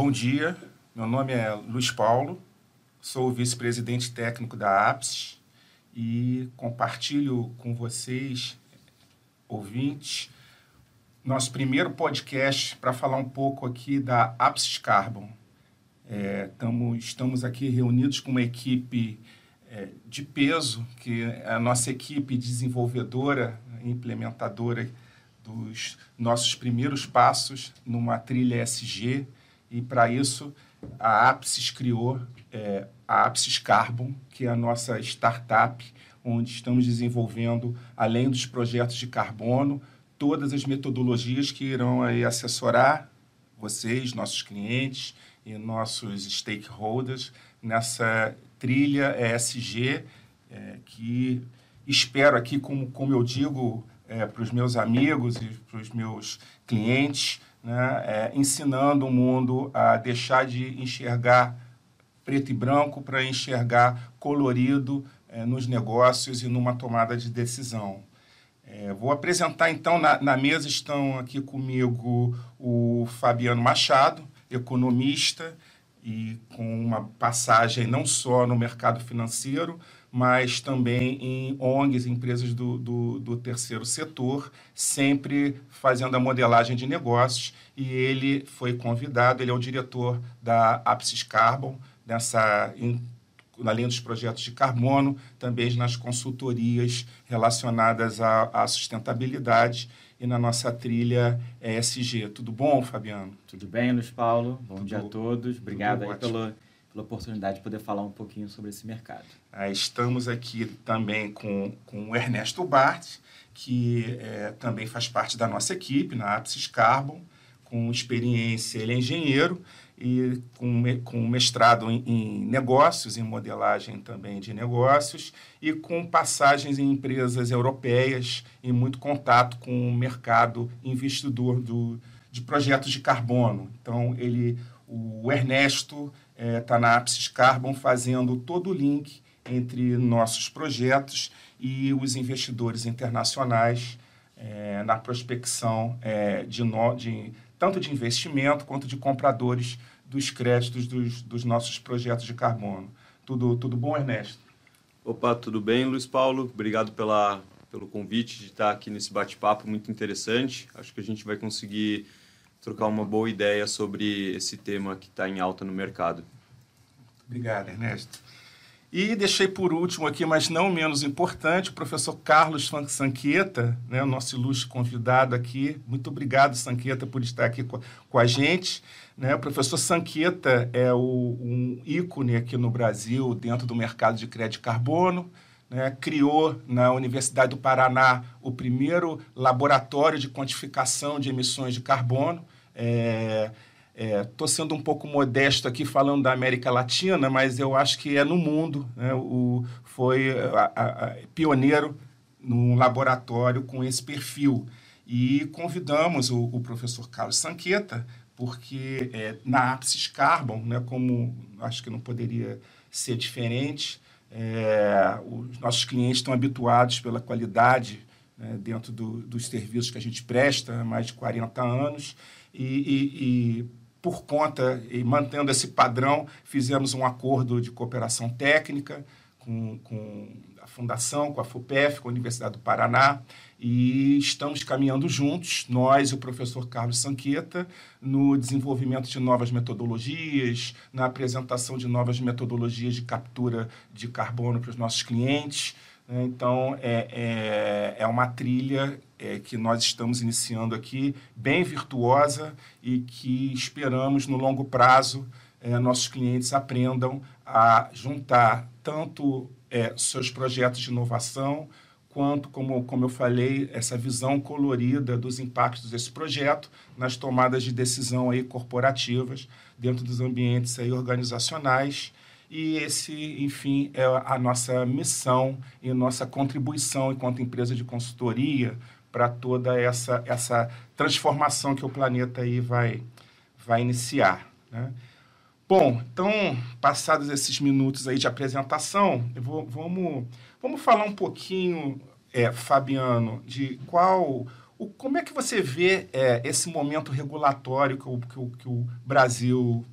Bom dia, meu nome é Luiz Paulo, sou vice-presidente técnico da APS e compartilho com vocês, ouvintes, nosso primeiro podcast para falar um pouco aqui da Apsis Carbon. É, tamo, estamos aqui reunidos com uma equipe é, de peso, que é a nossa equipe desenvolvedora, implementadora dos nossos primeiros passos numa trilha SG, e para isso a Apsis criou é, a Apsis Carbon, que é a nossa startup, onde estamos desenvolvendo, além dos projetos de carbono, todas as metodologias que irão aí assessorar vocês, nossos clientes e nossos stakeholders nessa trilha ESG, é, que espero aqui, como, como eu digo é, para os meus amigos e para os meus clientes, né, é, ensinando o mundo a deixar de enxergar preto e branco para enxergar colorido é, nos negócios e numa tomada de decisão. É, vou apresentar então, na, na, mesa estão aqui comigo o Fabiano Machado, economista e com uma passagem não só no mercado financeiro, mas também em ONGs, empresas do, do, do terceiro setor, sempre fazendo a modelagem de negócios. E ele foi convidado, ele é o diretor da Apsis Carbon, nessa além dos projetos de carbono, também nas consultorias relacionadas à, à sustentabilidade e na nossa trilha ESG. Tudo bom, Fabiano? Tudo bem, Luiz Paulo. Bom Tudo, dia a todos. Obrigado aí pela, oportunidade de poder falar um pouquinho sobre esse mercado. Estamos aqui também com, com o Ernesto Bart, que é, também faz parte da nossa equipe na Apsis Carbon, com experiência, ele é engenheiro e com, com mestrado em, em, negócios, em modelagem também de negócios, e com passagens em empresas europeias e muito contato com o mercado investidor do, de projetos de carbono. Então, ele, o Ernesto está é, na Apsis Carbon fazendo todo o link entre nossos projetos e os investidores internacionais é, na prospecção é, de, no, de tanto de investimento quanto de compradores dos créditos dos, dos nossos projetos de carbono. Tudo, tudo bom, Ernesto? Opa, tudo bem, Luiz Paulo? Obrigado pela, pelo convite de estar aqui nesse bate-papo muito interessante. Acho que a gente vai conseguir trocar uma boa ideia sobre esse tema que está em alta no mercado. Obrigado, Ernesto. E deixei por último aqui, mas não menos importante, o professor Carlos Sanqueta, né, nosso ilustre convidado aqui. Muito obrigado, Sanqueta, por estar aqui com, com a gente. Né? O professor Sanqueta é o, um ícone aqui no Brasil, dentro do mercado de crédito carbono. Né? Criou na Universidade do Paraná o primeiro laboratório de quantificação de emissões de carbono. É, Estou é, sendo um pouco modesto aqui falando da América Latina, mas eu acho que é no mundo. Né? O, foi a, a, pioneiro num laboratório com esse perfil. E convidamos o, o professor Carlos Sanqueta, porque é, na Apsis Carbon, né, como acho que não poderia ser diferente, é, os nossos clientes estão habituados pela qualidade né, dentro do, dos serviços que a gente presta há mais de 40 anos. e, e, e por conta e mantendo esse padrão, fizemos um acordo de cooperação técnica com, com Fundação, com a FUPEF, com a Universidade do Paraná, e estamos caminhando juntos, nós e o professor Carlos Sanqueta, no desenvolvimento de novas metodologias, na apresentação de novas metodologias de captura de carbono para os nossos clientes. Então, é, é, é uma trilha é, que nós estamos iniciando aqui, bem virtuosa e que esperamos no longo prazo é, nossos clientes aprendam a juntar tanto é, seus projetos de inovação quanto, como, como eu falei, essa visão colorida dos impactos desse projeto nas tomadas de decisão aí corporativas dentro dos ambientes aí organizacionais e esse, enfim, é a nossa missão e nossa contribuição enquanto empresa de consultoria para toda essa, essa transformação que o planeta aí vai, vai iniciar. Né? Bom, então, passados esses minutos aí de apresentação, vou, vamos, vamos falar um pouquinho, é, Fabiano, de qual O, como é que você vê é, esse momento regulatório que o, que o, que o Brasil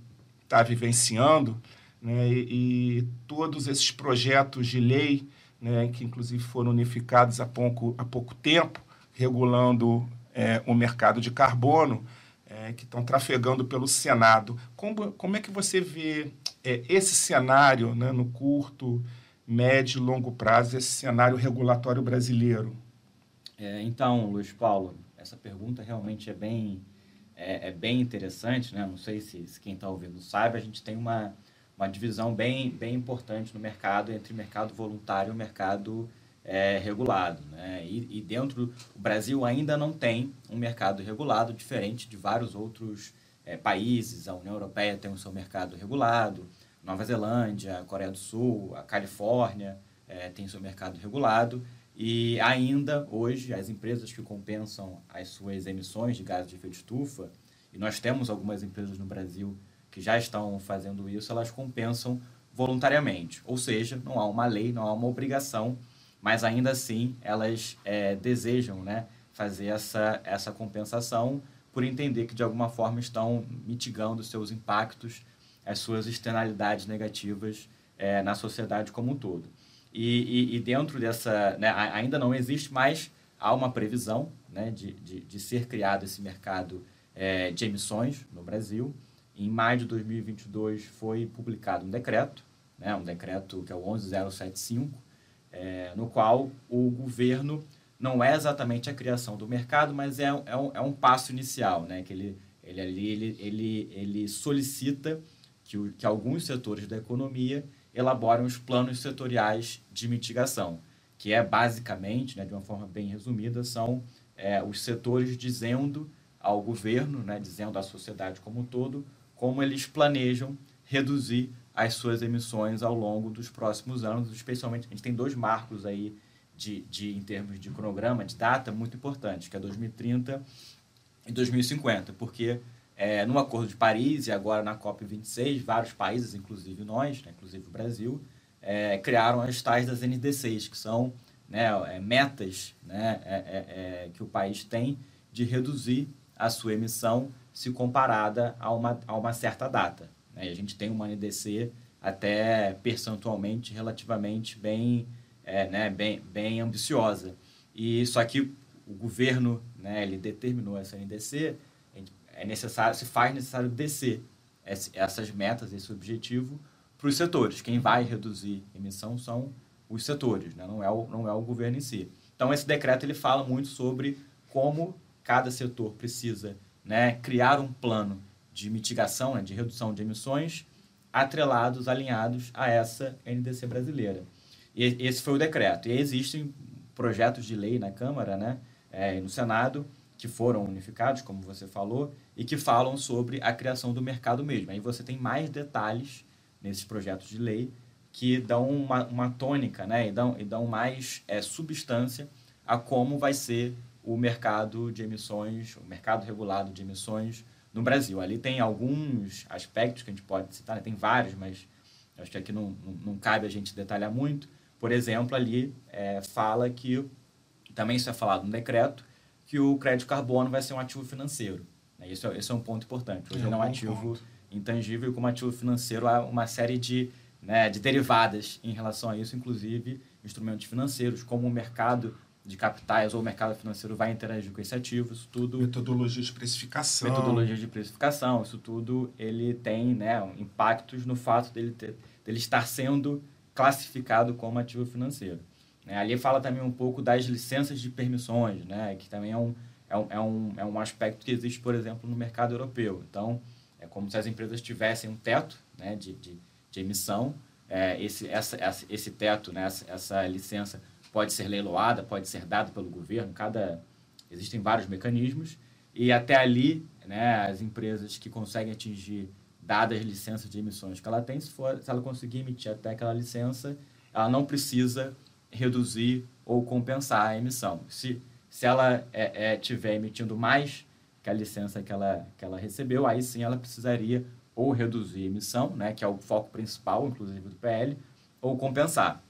está vivenciando né, e, e, todos esses projetos de lei, né, que inclusive foram unificados há pouco, há pouco tempo, regulando é, o mercado de carbono, é, que estão trafegando pelo Senado. Como, como é que você vê é, esse cenário né, no curto, médio e longo prazo, esse cenário regulatório brasileiro? É, então, Luiz Paulo, essa pergunta realmente é bem, é, é bem interessante, né? Não sei se, se quem está ouvindo sabe, a gente tem uma, uma divisão bem, bem importante no mercado entre mercado voluntário e mercado é, regulado. Né? E, e, dentro o Brasil ainda não tem um mercado regulado, diferente de vários outros é, países. A União Europeia tem o seu mercado regulado, Nova Zelândia, Coreia do Sul, a Califórnia é, tem seu mercado regulado. E ainda hoje, as empresas que compensam as suas emissões de gases de efeito de estufa, e nós temos algumas empresas no Brasil que já estão fazendo isso, elas compensam voluntariamente. Ou seja, não há uma lei, não há uma obrigação, mas ainda assim elas é, desejam né, fazer essa, essa compensação por entender que de alguma forma estão mitigando seus impactos, as suas externalidades negativas é, na sociedade como um todo. E, e, e dentro dessa, né, ainda não existe, mas há uma previsão né, de, de, de ser criado esse mercado é, de emissões no Brasil. Em maio de 2022 foi publicado um decreto, né, um decreto que é o 11075, é, no qual o governo não é exatamente a criação do mercado, mas é, é, um, é um passo inicial, né, que ele, ele, ele, ele, ele solicita que, o, que alguns setores da economia elaboram os planos setoriais de mitigação, que é basicamente, né, de uma forma bem resumida, são é, os setores dizendo ao governo, né, dizendo à sociedade como um todo, como eles planejam reduzir as suas emissões ao longo dos próximos anos, especialmente a gente tem dois marcos aí de, de em termos de cronograma, de data muito importantes, que é 2030 e 2050, porque é, no Acordo de Paris e agora na COP26, vários países, inclusive nós, né, inclusive o Brasil, é, criaram as tais das NDCs, que são né, é, metas né, é, é, é, que o país tem de reduzir a sua emissão se comparada a uma, a uma certa data. Né? E a gente tem uma NDC até percentualmente relativamente bem, né, bem, bem ambiciosa. E só que o governo né, ele determinou essa NDC é necessário, se faz necessário descer essas metas, esse objetivo, para os setores. Quem vai reduzir emissão são os setores, né? não, é o, não é o governo em si. Então, esse decreto ele fala muito sobre como cada setor precisa né, criar um plano de mitigação, né, de redução de emissões, atrelados, alinhados a essa NDC brasileira. E esse foi o decreto. E existem projetos de lei na Câmara né, é, e no Senado que foram unificados, como você falou, e que falam sobre a criação do mercado mesmo. Aí você tem mais detalhes nesses projetos de lei que dão uma, uma tônica né? e, dão, e dão mais é, substância a como vai ser o mercado de emissões, o mercado regulado de emissões no Brasil. Ali tem alguns aspectos que a gente pode citar, né? tem vários, mas acho que aqui não, não, não, cabe a gente detalhar muito. Por exemplo, ali é, fala que, também isso é falado no decreto, que o crédito carbono vai ser um ativo financeiro. Né? Esse é, esse é um ponto importante. Hoje é, ele é um ativo ponto. intangível e como ativo financeiro há uma série de, né, de derivadas em relação a isso, inclusive instrumentos financeiros, como o mercado de capitais ou o mercado financeiro vai interagir com esse ativo, isso tudo... Metodologia de precificação. Metodologia de precificação, isso tudo ele tem né, impactos no fato dele, ter, dele estar sendo classificado como ativo financeiro. Né? Ali fala também um pouco das licenças de permissões, né? que também é um, é um, é, um, é um aspecto que existe, por exemplo, no mercado europeu. Então, é como se as empresas tivessem um teto né, de, de, de emissão. É, esse, essa, esse teto, né, essa, essa licença pode ser leiloada, pode ser dada pelo governo. Cada existem vários mecanismos e até ali, né, as empresas que conseguem atingir dadas as licenças de emissões que ela tem, se, for, se ela conseguir emitir até aquela licença, ela não precisa reduzir ou compensar a emissão. Se se ela é, é, tiver emitindo mais que a licença que ela, que ela recebeu, aí sim ela precisaria ou reduzir a emissão, né, que é o foco principal, inclusive, do PL, ou compensar.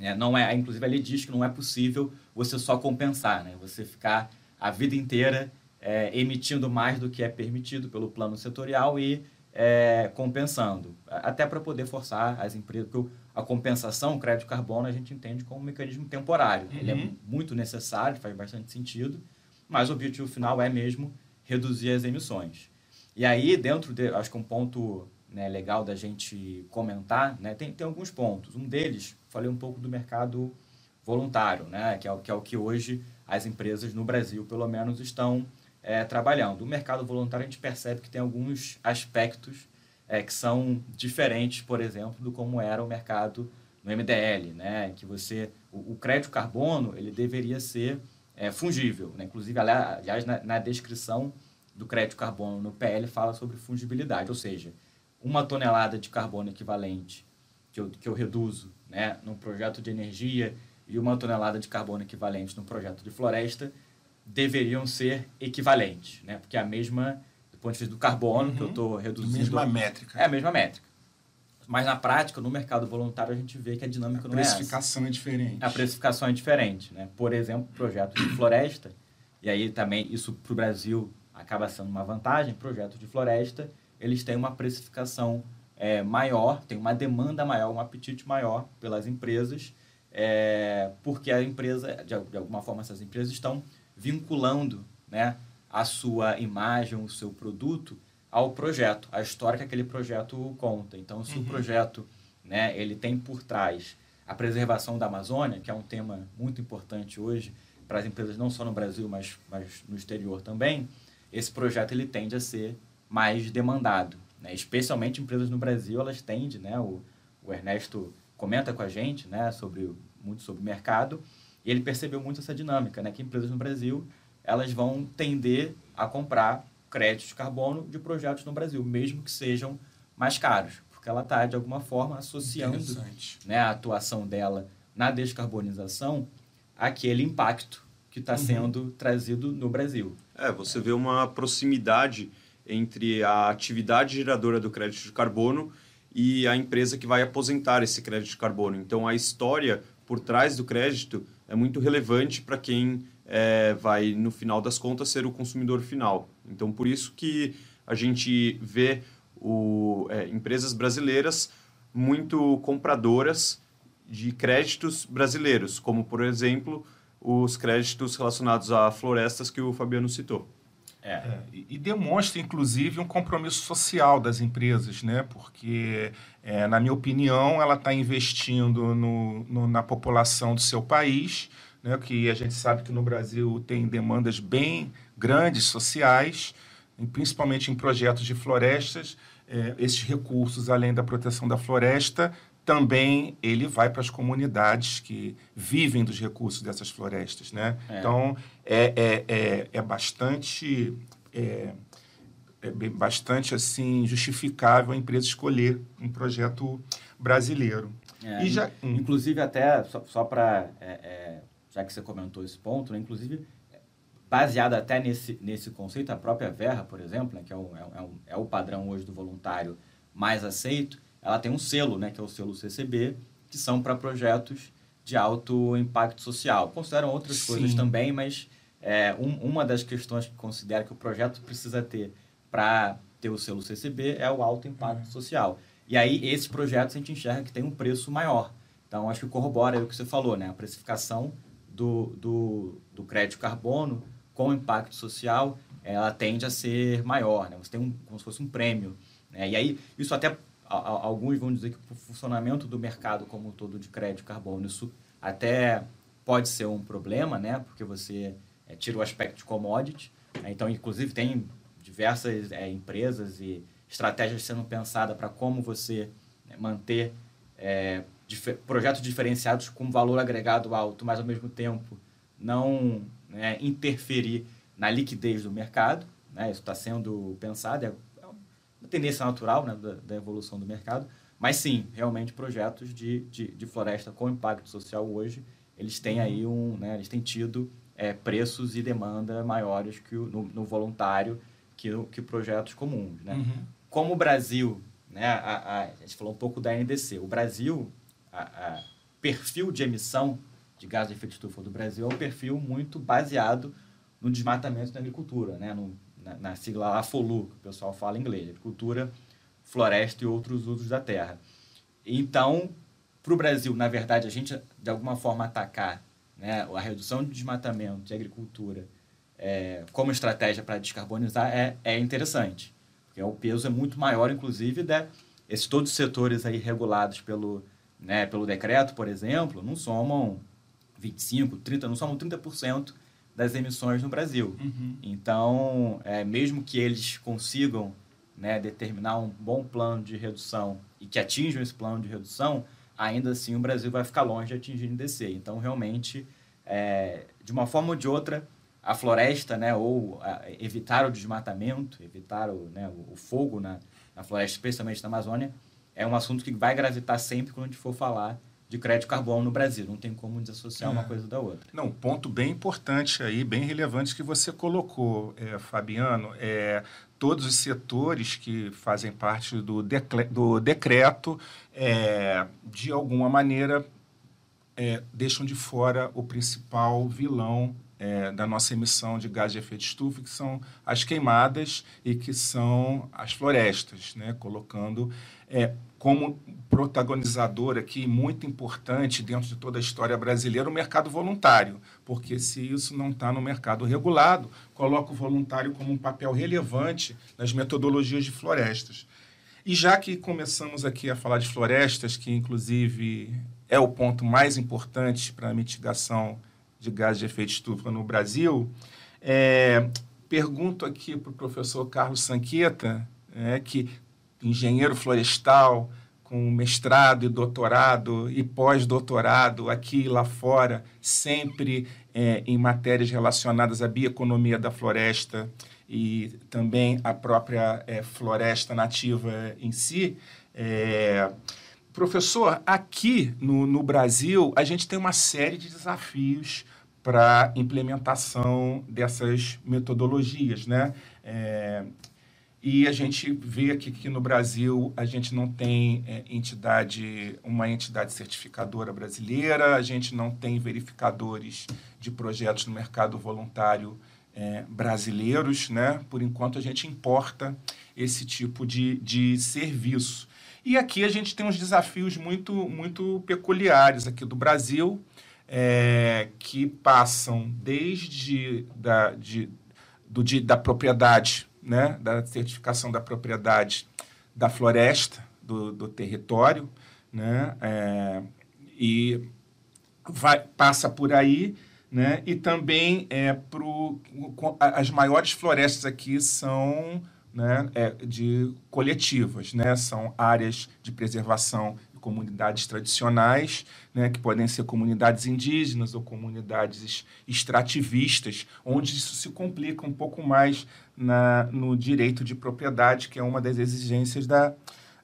É, não é, inclusive, ele diz que não é possível você só compensar, né, você ficar a vida inteira é, emitindo mais do que é permitido pelo plano setorial e é, compensando, até para poder forçar as empresas, porque a compensação, o crédito carbono, a gente entende como um mecanismo temporário. Uhum. Ele é uhum. muito necessário, faz bastante sentido, mas o objetivo final é mesmo reduzir as emissões. E aí, dentro de, acho que um ponto né, legal da gente comentar, né, tem, tem alguns pontos. Um deles, falei um pouco do mercado voluntário, né, que, é o, que é o que hoje as empresas no Brasil, pelo menos, estão é, trabalhando. O mercado voluntário, a gente percebe que tem alguns aspectos é, que são diferentes, por exemplo, do como era o mercado no MDL, né, que você, o, o crédito carbono, ele deveria ser é, fungível, né? inclusive, aliás, na, na descrição do crédito carbono no PL fala sobre fungibilidade, ou seja, uma tonelada de carbono equivalente que eu, que eu reduzo né, num projeto de energia e uma tonelada de carbono equivalente num projeto de floresta deveriam ser equivalentes, né? porque é a mesma, do ponto de vista do carbono, uhum. que eu estou reduzindo... A mesma métrica. É a mesma métrica. Mas na prática, no mercado voluntário, a gente vê que a dinâmica a não é. A precificação é diferente. A precificação é diferente. Né? Por exemplo, projeto de floresta, e aí também isso para o Brasil acaba sendo uma vantagem, projetos de floresta, eles têm uma precificação é, maior, tem uma demanda maior, um apetite maior pelas empresas, é, porque a empresa, de, de, alguma forma, essas empresas estão vinculando né, a sua imagem, o seu produto ao projeto, a história que aquele projeto conta. Então, se uhum. o projeto né, ele tem por trás a preservação da Amazônia, que é um tema muito importante hoje para as empresas não só no Brasil, mas, mas no exterior também, esse projeto ele tende a ser mais demandado. Né? Especialmente empresas no Brasil, elas tendem, né? o, o Ernesto comenta com a gente né? sobre, muito sobre o mercado, e ele percebeu muito essa dinâmica, né? que empresas no Brasil elas vão tender a comprar créditos de carbono de projetos no Brasil, mesmo que sejam mais caros, porque ela está, de alguma forma, associando né, a atuação dela na descarbonização àquele impacto que está uhum. sendo trazido no Brasil. É, você vê uma proximidade entre a atividade geradora do crédito de carbono e a empresa que vai aposentar esse crédito de carbono. Então, a história por trás do crédito é muito relevante para quem é, vai, no final das contas, ser o consumidor final. Então, por isso que a gente vê o, é, empresas brasileiras muito compradoras de créditos brasileiros, como, por exemplo, os créditos relacionados a florestas que o Fabiano citou. É. É, e demonstra, inclusive, um compromisso social das empresas, né? porque, é, na minha opinião, ela está investindo no, no, na população do seu país, né? que a gente sabe que no Brasil tem demandas bem grandes sociais, principalmente em projetos de florestas. É, esses recursos, além da proteção da floresta, também ele vai para as comunidades que vivem dos recursos dessas florestas, né? É. Então, é, é, é, é bastante... É, é bastante assim justificável a empresa escolher um projeto brasileiro. É, e já, hum. inclusive até só, só para é, é, já que você comentou esse ponto, né, inclusive baseado até nesse nesse conceito a própria Verra, por exemplo, né, que é o, é, o, é o padrão hoje do voluntário mais aceito, ela tem um selo, né, que é o selo CCB, que são para projetos de alto impacto social. Consideram outras Sim. coisas também, mas é, um, uma das questões que considera que o projeto precisa ter para ter o selo CCB é o alto impacto uhum. social. E aí, esses projetos a gente enxerga que tem um preço maior. Então, acho que corrobora o que você falou, né? A precificação do, do, do crédito carbono com impacto social, ela tende a ser maior, né? Você tem um, como se fosse um prêmio. Né? E aí, isso até alguns vão dizer que o funcionamento do mercado como um todo de crédito carbono, isso até pode ser um problema, né? Porque você é, tira o aspecto de commodity. Né? Então, inclusive, tem diversas é, empresas e estratégias sendo pensadas para como você né, manter é, dif projetos diferenciados com valor agregado alto, mas ao mesmo tempo não né, interferir na liquidez do mercado. Né? Isso está sendo pensado, é tendência natural né, da, da, evolução do mercado. Mas sim, realmente projetos de, de, de, floresta com impacto social hoje, eles têm aí um, né, eles têm tido é, preços e demanda maiores que o, no, no voluntário que, que projetos comuns. Né? Uhum. Como o Brasil, né, a, a, a, gente falou um pouco da NDC, o Brasil, a, a perfil de emissão de gás de efeito estufa do Brasil é um perfil muito baseado no desmatamento da agricultura, né? No, na, na sigla AFOLU, que o pessoal fala em inglês, agricultura, floresta e outros usos da terra. Então, para o Brasil, na verdade, a gente, de alguma forma, atacar né, a redução de desmatamento de agricultura é, como estratégia para descarbonizar é, é interessante. Porque o peso é muito maior, inclusive, de esses todos os setores aí regulados pelo, né, pelo decreto, por exemplo, não somam 25, 30, não somam 30% das emissões no Brasil. Uhum. Então, é, mesmo que eles consigam né, determinar um bom plano de redução e que atinjam esse plano de redução, ainda assim o Brasil vai ficar longe de atingir o NDC. Então, realmente, é, de uma forma ou de outra, a floresta, né, ou a, evitar o desmatamento, evitar o, né, o, o fogo na, na floresta, especialmente na Amazônia, é um assunto que vai gravitar sempre quando a gente for falar de crédito carbono no Brasil. Não tem como desassociar é. uma coisa da outra. Não, ponto bem importante aí, bem relevante que você colocou, é, Fabiano. É, todos os setores que fazem parte do, do decreto, é, de alguma maneira, é, deixam de fora o principal vilão é, da nossa emissão de gás de efeito estufa, que são as queimadas e que são as florestas, né? colocando é, como protagonizador aqui muito importante dentro de toda a história brasileira o mercado voluntário, porque se isso não está no mercado regulado, coloca o voluntário como um papel relevante nas metodologias de florestas. E já que começamos aqui a falar de florestas, que inclusive é o ponto mais importante para a mitigação de gás de efeito estufa no Brasil, é, pergunto aqui para o professor Carlos Sanqueta, é, que engenheiro florestal, com mestrado e doutorado e pós-doutorado aqui e lá fora, sempre é, em matérias relacionadas à bioeconomia da floresta e também a própria é, floresta nativa em si. É, professor, aqui no, no Brasil, a gente tem uma série de desafios para implementação dessas metodologias, né? É, e a gente vê que aqui no Brasil a gente não tem é, entidade, uma entidade certificadora brasileira, a gente não tem verificadores de projetos no mercado voluntário é, brasileiros, né? Por enquanto a gente importa esse tipo de, de serviço. E aqui a gente tem uns desafios muito, muito peculiares aqui do Brasil, é, que passam desde da, de, do, de, da propriedade, né, da certificação da propriedade da floresta, do, do território, né, é, e vai, passa por aí, né, e também é, pro, as maiores florestas aqui são né, é, de coletivas, né, são áreas de preservação comunidades tradicionais, né, que podem ser comunidades indígenas ou comunidades extrativistas, onde isso se complica um pouco mais na, no direito de propriedade, que é uma das exigências da,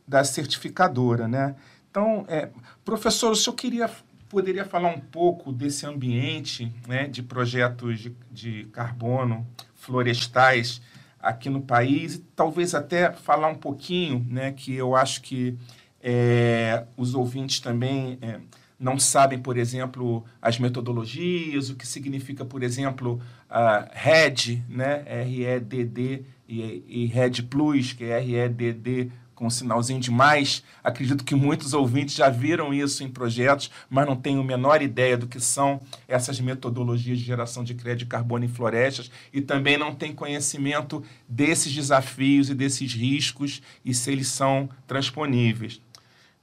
da certificadora. Né? Então, é, professor, o senhor queria, poderia falar um pouco desse ambiente né, de projetos de, de carbono florestais aqui no país e talvez até falar um pouquinho, né, que eu acho que é, os ouvintes também é, não sabem, por exemplo, as metodologias, o que significa, por exemplo, a RED, né? R-E-D-D e, RED Plus, que é R-E-D-D com um sinalzinho de mais. Acredito que muitos ouvintes já viram isso em projetos, mas não têm a menor ideia do que são essas metodologias de geração de crédito de carbono em florestas e também não têm conhecimento desses desafios e desses riscos e se eles são transponíveis.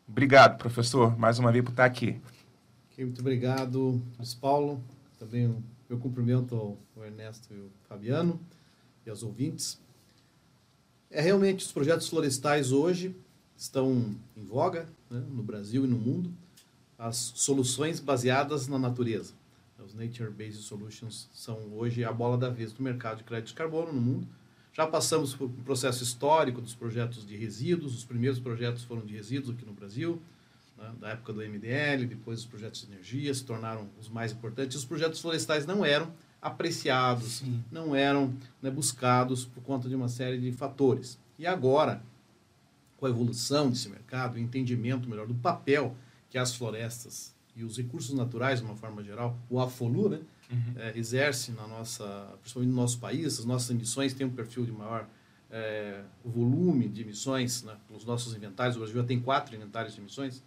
Obrigado, professor, mais uma vez por estar aqui. muito obrigado, Luiz Paulo. Também meu cumprimento ao Ernesto e ao Fabiano e aos ouvintes. É realmente os projetos florestais hoje estão em voga né, no Brasil e no mundo. As soluções baseadas na natureza. Os Nature-Based Solutions são hoje a bola da vez do mercado de crédito de carbono no mundo já passamos por um processo histórico dos projetos de resíduos, os primeiros projetos foram de resíduos aqui no Brasil, né, da época do MDL, depois os projetos de energia se tornaram os mais importantes. Os projetos florestais não eram apreciados, Sim. não eram né, buscados por conta de uma série de fatores. E agora, com a evolução desse mercado, o entendimento melhor do papel que as florestas e os recursos naturais, de uma forma geral, o AFOLU, né, uhum. é, exerce na nossa, principalmente no nosso país, as nossas emissões têm um perfil de maior é, volume de emissões, né? os nossos inventários, o Brasil já tem quatro inventários de emissões,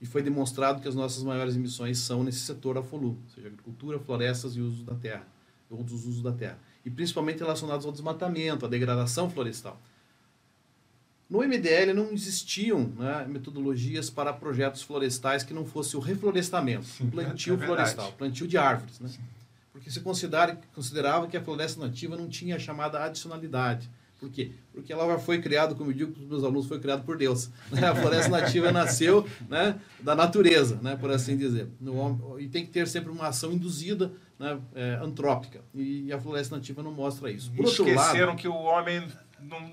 e foi demonstrado que as nossas maiores emissões são nesse setor AFOLU, ou seja, agricultura, florestas e uso da terra, outros usos da terra, e principalmente relacionados ao desmatamento, à degradação florestal. No MDL não existiam né, metodologias para projetos florestais que não fosse o reflorestamento, Sim, o plantio é florestal, plantio de árvores. Né? Porque se considera, considerava que a floresta nativa não tinha a chamada adicionalidade. Por quê? Porque ela foi criada, como eu digo para os meus alunos, foi criada por Deus. Né? A floresta nativa nasceu né, da natureza, né, por assim dizer. No, e tem que ter sempre uma ação induzida, né, é, antrópica. E a floresta nativa não mostra isso. Por Esqueceram lado, que o homem não,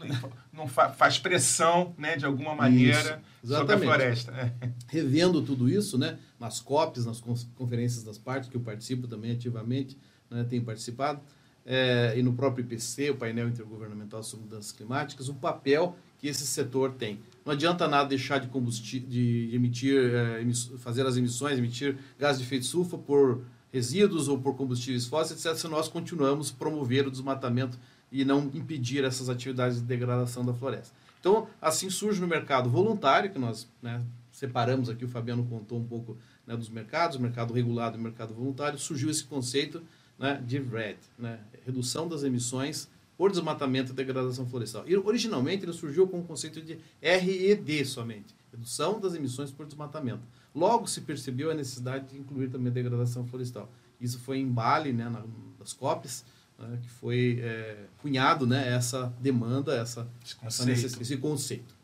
não faz pressão né, de alguma maneira sobre a floresta. É. Revendo tudo isso, né, nas COPs, nas conferências das partes, que eu participo também ativamente, né, tenho participado, é, e no próprio IPC, o painel intergovernamental sobre mudanças climáticas, o papel que esse setor tem. Não adianta nada deixar de, de emitir, é, fazer as emissões, emitir gás de efeito estufa por resíduos ou por combustíveis fósseis, etc., se nós continuamos promover o desmatamento e não impedir essas atividades de degradação da floresta. Então, assim surge no mercado voluntário, que nós né, separamos aqui, o Fabiano contou um pouco né, dos mercados, mercado regulado e mercado voluntário, surgiu esse conceito né, de RED, né, redução das emissões por desmatamento e degradação florestal. E, originalmente ele surgiu com o conceito de RED somente, redução das emissões por desmatamento. Logo se percebeu a necessidade de incluir também a degradação florestal. Isso foi em Bali, né, nas COPs, né, que foi é, cunhado né, essa demanda, essa, esse, conceito. Essa esse conceito.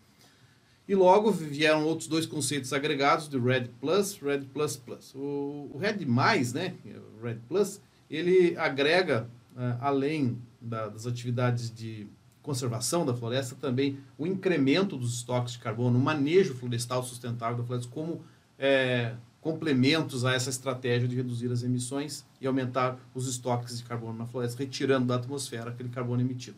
E logo vieram outros dois conceitos agregados, de Red Plus, Red Plus Plus. O, o Red Mais, né, Red Plus, ele agrega, é, além da, das atividades de conservação da floresta, também o incremento dos estoques de carbono, o manejo florestal sustentável da floresta, como é, complementos a essa estratégia de reduzir as emissões e aumentar os estoques de carbono na floresta, retirando da atmosfera aquele carbono emitido.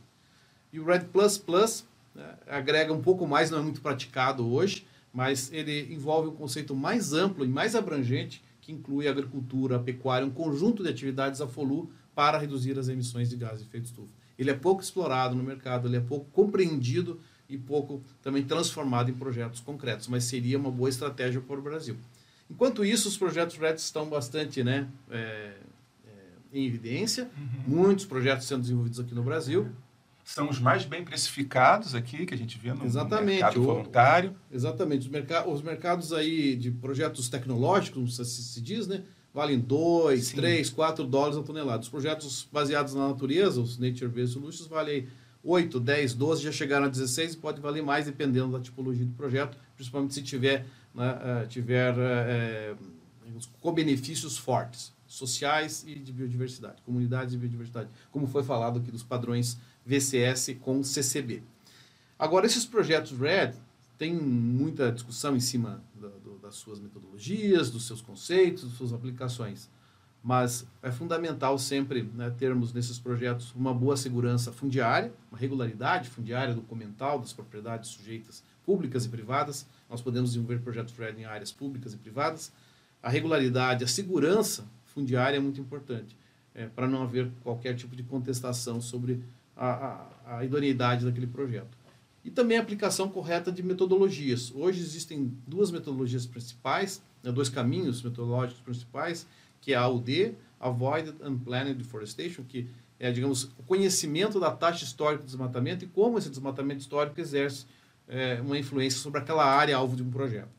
E o Red Plus Plus né, agrega um pouco mais, não é muito praticado hoje, mas ele envolve um conceito mais amplo e mais abrangente, que inclui a agricultura, a pecuária, um conjunto de atividades a FOLU para reduzir as emissões de gases de efeito estufa. Ele é pouco explorado no mercado, ele é pouco compreendido e pouco também transformado em projetos concretos, mas seria uma boa estratégia para o Brasil. Enquanto isso, os projetos RED estão bastante né, é, é, em evidência. Uhum. Muitos projetos sendo desenvolvidos aqui no Brasil. São os mais bem precificados aqui, que a gente vê no, exatamente, no mercado voluntário. O, exatamente. Os, merc os mercados aí de projetos tecnológicos, como se, se diz, né? valem 2, 3, 4 dólares a tonelada. Os projetos baseados na natureza, os Nature Based Solutions, valem 8, 10, 12, já chegaram a 16 e pode valer mais dependendo da tipologia do projeto, principalmente se tiver né, eh, tiver é, co-benefícios fortes, sociais e de biodiversidade, comunidades e biodiversidade, como foi falado aqui dos padrões VCS com CCB. Agora, esses projetos RED têm muita discussão em cima do, das suas metodologias, dos seus conceitos, das suas aplicações, mas é fundamental sempre né, termos nesses projetos uma boa segurança fundiária, uma regularidade fundiária documental das propriedades sujeitas públicas e privadas, nós podemos desenvolver projetos RED em áreas públicas e privadas. A regularidade, a segurança fundiária é muito importante, é, para não haver qualquer tipo de contestação sobre a, a, a idoneidade daquele projeto. E também a aplicação correta de metodologias. Hoje existem duas metodologias principais, né, dois caminhos metodológicos principais, que é a AUD, Avoided Unplanned Deforestation, que é, digamos, o conhecimento da taxa histórica de desmatamento e como esse desmatamento histórico exerce é, uma influência sobre aquela área alvo de um projeto.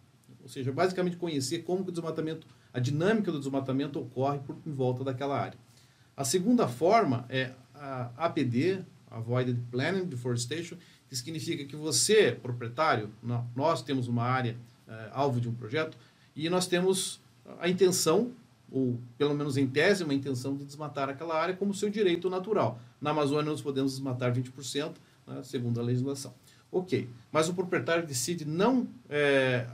Ou seja, basicamente conhecer como o desmatamento, a dinâmica do desmatamento ocorre por, em volta daquela área. A segunda forma é a APD, Avoided Planning Deforestation, que significa que você, proprietário, nós temos uma área é, alvo de um projeto e nós temos a intenção, ou pelo menos em tese, uma intenção de desmatar aquela área como seu direito natural. Na Amazônia nós podemos desmatar 20%, né, segundo a legislação. Ok, mas o proprietário decide não, é,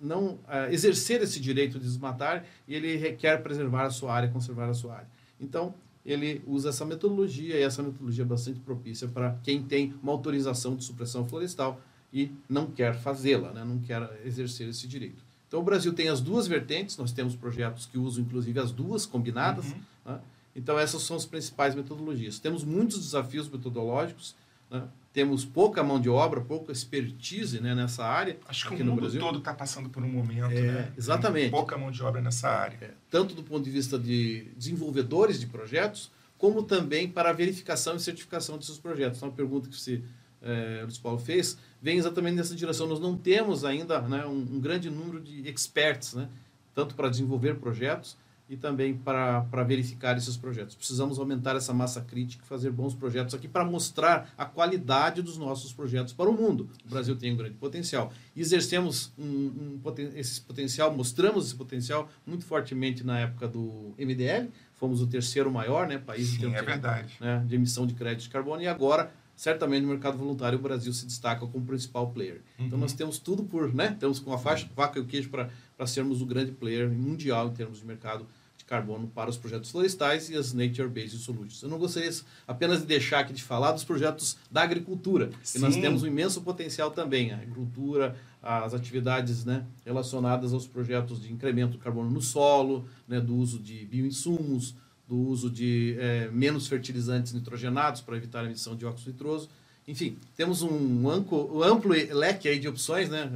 não é, exercer esse direito de desmatar e ele requer preservar a sua área, conservar a sua área. Então, ele usa essa metodologia e essa metodologia é bastante propícia para quem tem uma autorização de supressão florestal e não quer fazê-la, né? não quer exercer esse direito. Então, o Brasil tem as duas vertentes, nós temos projetos que usam, inclusive, as duas combinadas, uhum. Né? Então, essas são as principais metodologias. Temos muitos desafios metodológicos, né? Temos pouca mão de obra, pouca expertise né, nessa área. Acho que o mundo Brasil. todo está passando por um momento, é, né? Exatamente. Tem pouca mão de obra nessa área. É, tanto do ponto de vista de desenvolvedores de projetos, como também para a verificação e certificação desses projetos. Então, a pergunta que você, é, Luiz Paulo, fez vem exatamente nessa direção. Nós não temos ainda né, um, um grande número de experts, né, tanto para desenvolver projetos, e também para, verificar esses projetos. Precisamos aumentar essa massa crítica e fazer bons projetos aqui para mostrar a qualidade dos nossos projetos para o mundo. O Brasil tem um grande potencial. Exercemos um, um, esse potencial, mostramos esse potencial muito fortemente na época do MDL. Fomos o terceiro maior né, país Sim, é verdade. Né, de emissão de crédito de carbono. E agora certamente no mercado voluntário o Brasil se destaca como principal player. Então, uhum. Então nós temos tudo por, né? Temos com a faixa, vaca e o queijo para sermos o grande player mundial em termos de mercado de carbono para os projetos florestais e as nature-based solutions. Eu não gostaria apenas de deixar aqui de falar dos projetos da agricultura, que nós temos um imenso potencial também, a agricultura, as atividades né, relacionadas aos projetos de incremento do carbono no solo, né, do uso de bioinsumos, do uso de é, menos fertilizantes nitrogenados para evitar a emissão de óxido nitroso. Enfim, temos um amplo, um amplo leque aí de opções, né,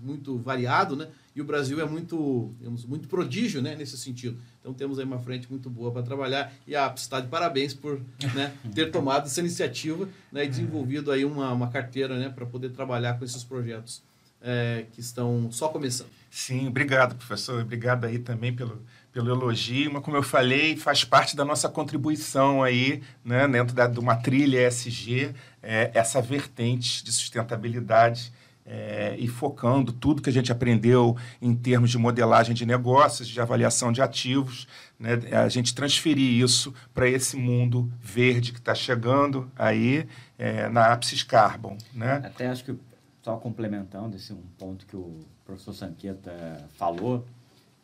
muito variado, né, e o Brasil é muito, digamos, muito prodígio né, nesse sentido. Então temos aí uma frente muito boa para trabalhar e a APS está de parabéns por né, ter tomado essa iniciativa né, e desenvolvido aí uma, uma carteira né, para poder trabalhar com esses projetos é, que estão só começando. Sim, obrigado, professor. Obrigado aí também pelo, pelo elogio, mas como eu falei, faz parte da nossa contribuição aí, né, dentro da, de uma trilha ESG, é, essa vertente de sustentabilidade é, e focando tudo que a gente aprendeu em termos de modelagem de negócios, de avaliação de ativos, né, a gente transferir isso para esse mundo verde que está chegando aí é, na Apsis Carbon. Né? Até acho que, só complementando esse um ponto que o professor Sanqueta falou,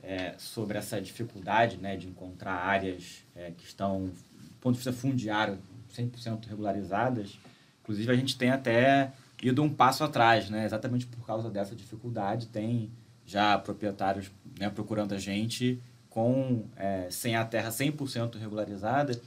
é, sobre essa dificuldade né, de encontrar áreas que estão, do ponto de vista fundiário, 100% regularizadas. Inclusive, a gente tem até ido um passo atrás, né? exatamente por causa dessa dificuldade. Tem já proprietários né, procurando a gente com é, sem a terra 100% regularizada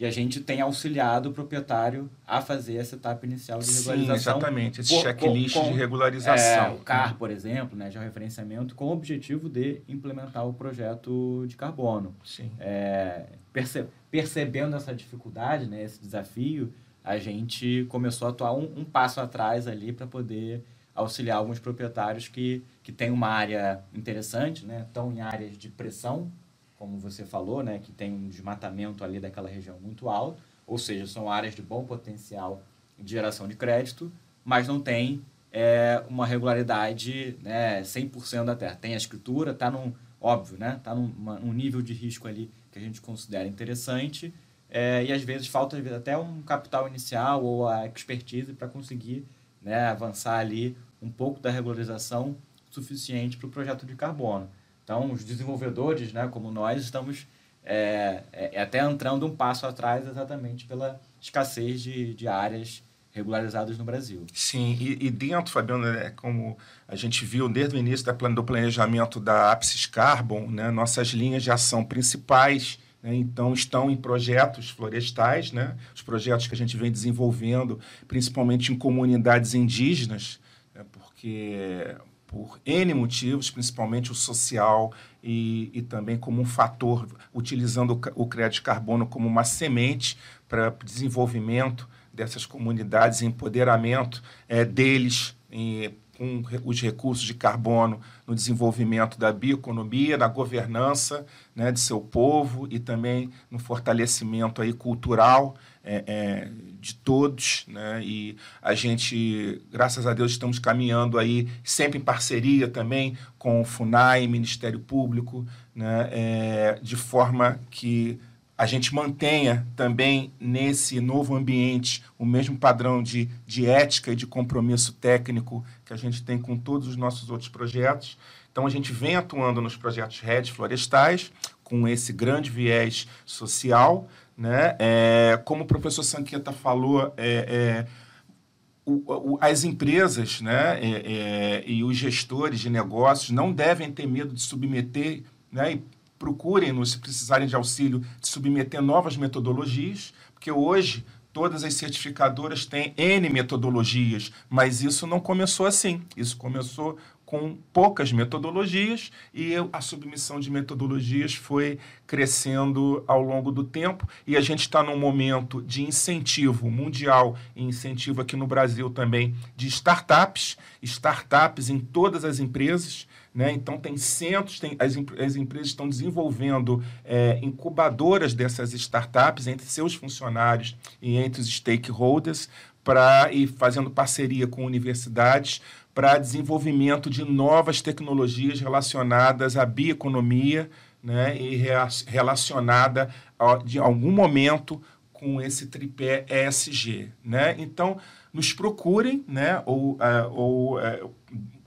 e a gente tem auxiliado o proprietário a fazer essa etapa inicial de regularização. Sim, exatamente, esse checklist com, de regularização. É, o CAR, por exemplo, né, já o referenciamento, com o objetivo de implementar o projeto de carbono. Sim. É, perce, percebendo essa dificuldade, né, esse desafio, a gente começou a atuar um, um passo atrás ali para poder auxiliar alguns proprietários que, que têm uma área interessante, né, estão em áreas de pressão, como você falou, né, que tem um desmatamento ali daquela região muito alto, ou seja, são áreas de bom potencial de geração de crédito, mas não tem é, uma regularidade né, 100% da terra. Tem a escritura, está num, óbvio, né, está num um nível de risco ali que a gente considera interessante, é, e às vezes falta até um capital inicial ou a expertise para conseguir né, avançar ali um pouco da regularização suficiente para o projeto de carbono. Então, os desenvolvedores, né, como nós, estamos é, é, é, até entrando um passo atrás exatamente pela escassez de, de áreas regularizadas no Brasil. Sim, e, e dentro, Fabiano, é, como a gente viu desde o início do planejamento da Apsis Carbon, né, nossas linhas de ação principais né, então estão em projetos florestais, né, os projetos que a gente vem desenvolvendo, principalmente em comunidades indígenas, né, porque por N motivos, principalmente o social e, e também como um fator, utilizando o crédito carbono como uma semente para desenvolvimento dessas comunidades, empoderamento é, deles em, com os recursos de carbono no desenvolvimento da bioeconomia, na governança né, de seu povo e também no fortalecimento aí cultural é, é, de todos, né? E a gente, graças a Deus, estamos caminhando aí sempre em parceria também com o Funai, Ministério Público, né? É, de forma que a gente mantenha também nesse novo ambiente o mesmo padrão de, de ética e de compromisso técnico que a gente tem com todos os nossos outros projetos. Então, a gente vem atuando nos projetos RED florestais, com esse grande viés social, né? É, como o professor Sanqueta falou, é, é, o, o, as empresas né, é, é, e os gestores de negócios não devem ter medo de submeter né, procurem-nos se precisarem de auxílio de submeter novas metodologias, porque hoje todas as certificadoras têm N metodologias, mas isso não começou assim. Isso começou com poucas metodologias e a submissão de metodologias foi crescendo ao longo do tempo e a gente está num momento de incentivo mundial e incentivo aqui no Brasil também de startups, startups em todas as empresas. Né? Então, tem centros, tem, as, as empresas estão desenvolvendo é, incubadoras dessas startups entre seus funcionários e entre os stakeholders para e fazendo parceria com universidades para desenvolvimento de novas tecnologias relacionadas à bioeconomia né, e relacionada a, de algum momento com esse tripé ESG. Né? Então, nos procurem, né, ou, uh, ou uh,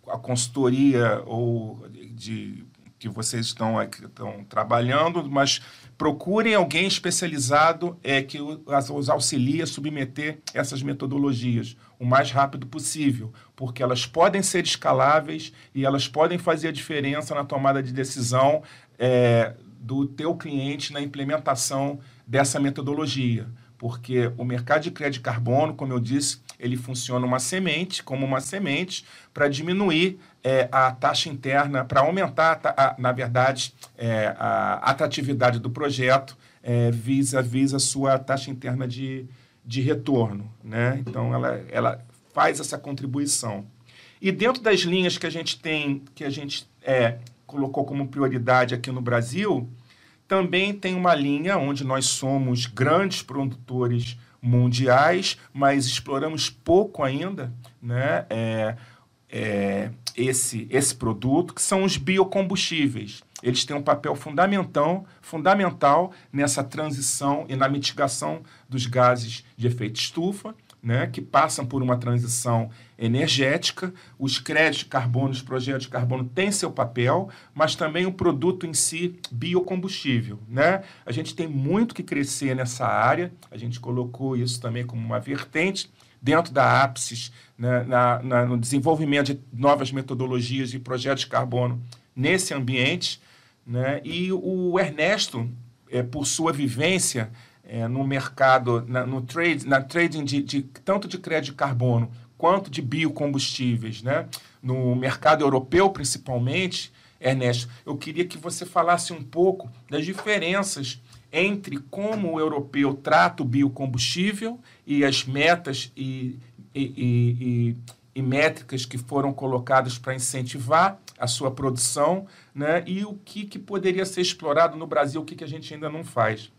a consultoria ou de que vocês estão, estão trabalhando, mas procurem alguém especializado é, que os auxilie a submeter essas metodologias o mais rápido possível, porque elas podem ser escaláveis e elas podem fazer a diferença na tomada de decisão é, do teu cliente na implementação dessa metodologia. Porque o mercado de crédito de carbono, como eu disse, ele funciona uma semente, como uma semente, para diminuir é, a taxa interna, para aumentar, a, a, na verdade, é, a atratividade do projeto é, vis a vis a sua taxa interna de, de retorno. Né? Então, ela, ela faz essa contribuição. E dentro das linhas que a gente tem, que a gente é, colocou como prioridade aqui no Brasil, também tem uma linha onde nós somos grandes produtores mundiais, mas exploramos pouco ainda né, é, é, esse, esse produto, que são os biocombustíveis. Eles têm um papel fundamental, fundamental nessa transição e na mitigação dos gases de efeito estufa, né, que passam por uma transição energética. Os créditos de carbono, os projetos de carbono têm seu papel, mas também o produto em si biocombustível. Né? A gente tem muito que crescer nessa área, a gente colocou isso também como uma vertente dentro da APSIS, né, na, na, no desenvolvimento de novas metodologias e projetos de carbono nesse ambiente. Né? E o Ernesto, é, por sua vivência é, no mercado, na, no trade, na trading de, de, tanto de crédito de carbono quanto de biocombustíveis, né? no mercado europeu principalmente, Ernesto, eu queria que você falasse um pouco das diferenças entre como o europeu trata o biocombustível e as metas e, e, e, e métricas que foram colocadas para incentivar a sua produção, né? e o que, que poderia ser explorado no Brasil, o que, que a gente ainda não faz.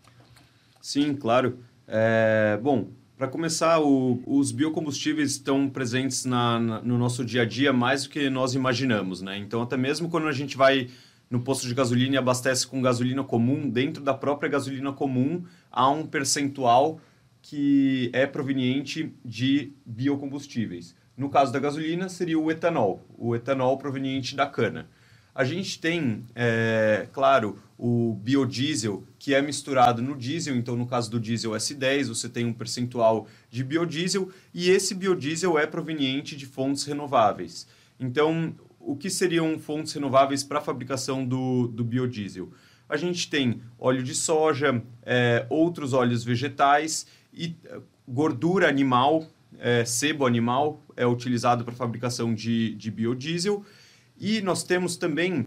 Sim, claro. É, bom, para começar, o, os biocombustíveis estão presentes na, na, no nosso dia a dia mais do que nós imaginamos, né? Então, até mesmo quando a gente vai no posto de gasolina e abastece com gasolina comum, dentro da própria gasolina comum há um percentual que é proveniente de biocombustíveis. No caso da gasolina, seria o etanol, o etanol proveniente da cana. A gente tem, é, claro, o biodiesel, que é misturado no diesel, então no caso do diesel S10, você tem um percentual de biodiesel, e esse biodiesel é proveniente de fontes renováveis. Então, o que seriam fontes renováveis para a fabricação do, do biodiesel? A gente tem óleo de soja, é, outros óleos vegetais e é, gordura animal, é, sebo animal é utilizado para a fabricação de, de biodiesel. E nós temos também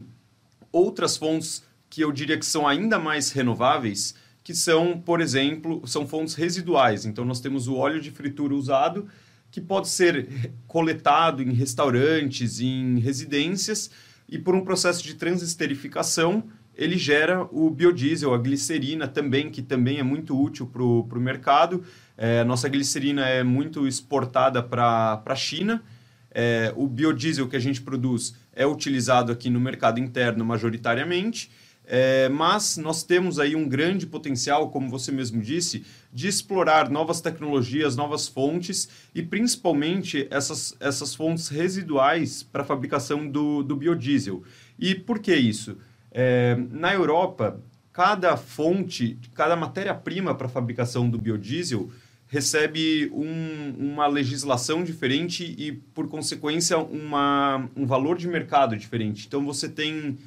outras fontes que eu diria que são ainda mais renováveis, que são, por exemplo, são fontes residuais. Então nós temos o óleo de fritura usado, que pode ser coletado em restaurantes, em residências, e por um processo de transesterificação, ele gera o biodiesel, a glicerina também, que também é muito útil para o mercado. É, nossa glicerina é muito exportada para a China. É, o biodiesel que a gente produz é utilizado aqui no mercado interno majoritariamente, é, mas nós temos aí um grande potencial, como você mesmo disse, de explorar novas tecnologias, novas fontes e principalmente essas, essas fontes residuais para a fabricação do, do biodiesel. E por que isso? É, na Europa, cada fonte, cada matéria-prima para a fabricação do biodiesel recebe um, uma legislação diferente e, por consequência, uma, um valor de mercado diferente. Então, você tem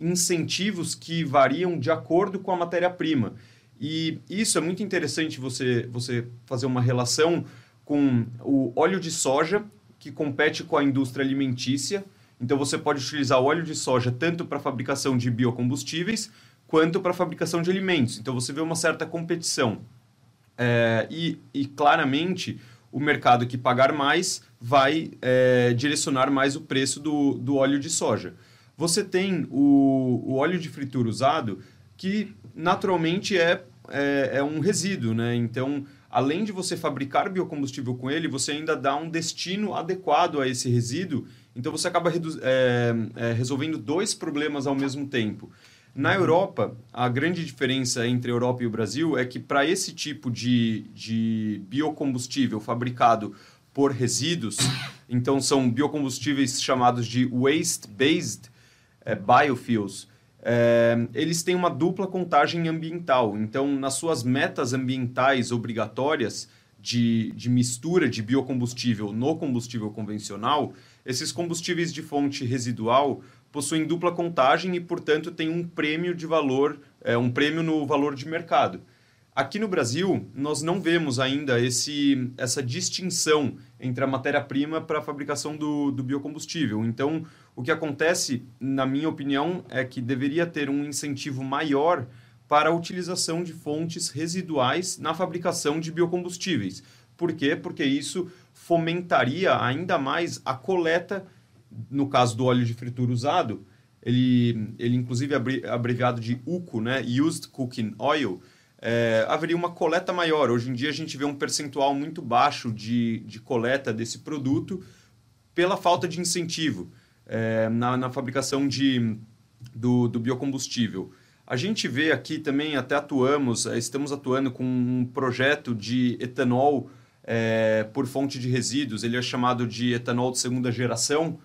incentivos que variam de acordo com a matéria-prima. E isso é muito interessante você, você fazer uma relação com o óleo de soja, que compete com a indústria alimentícia. Então você pode utilizar o óleo de soja tanto para fabricação de biocombustíveis quanto para fabricação de alimentos. Então você vê uma certa competição. É, e, e, claramente o mercado que pagar mais vai é, direcionar mais o preço do, do óleo de soja. Você tem o, o óleo de fritura usado, que naturalmente é, é, é um resíduo, né? Então, além de você fabricar biocombustível com ele, você ainda dá um destino adequado a esse resíduo. Então, você acaba é, é, resolvendo dois problemas ao mesmo tempo. Na Europa, a grande diferença entre a Europa e o Brasil é que para esse tipo de, de biocombustível fabricado por resíduos, então são biocombustíveis chamados de waste-based é, biofuels, é, eles têm uma dupla contagem ambiental. Então, nas suas metas ambientais obrigatórias de, de mistura de biocombustível no combustível convencional, esses combustíveis de fonte residual possuem dupla contagem e, portanto, têm um prêmio de valor, é, um prêmio no valor de mercado. Aqui no Brasil, nós não vemos ainda esse, essa distinção entre a matéria-prima para a fabricação do, do biocombustível. Então, o que acontece, na minha opinião, é que deveria ter um incentivo maior para a utilização de fontes residuais na fabricação de biocombustíveis. Por quê? Porque isso fomentaria ainda mais a coleta no caso do óleo de fritura usado, ele, ele inclusive é abreviado de UCO, né? Used Cooking Oil, é, haveria uma coleta maior. Hoje em dia a gente vê um percentual muito baixo de, de coleta desse produto pela falta de incentivo é, na, na fabricação de, do, do biocombustível. A gente vê aqui também, até atuamos, é, estamos atuando com um projeto de etanol é, por fonte de resíduos. Ele é chamado de etanol de segunda geração,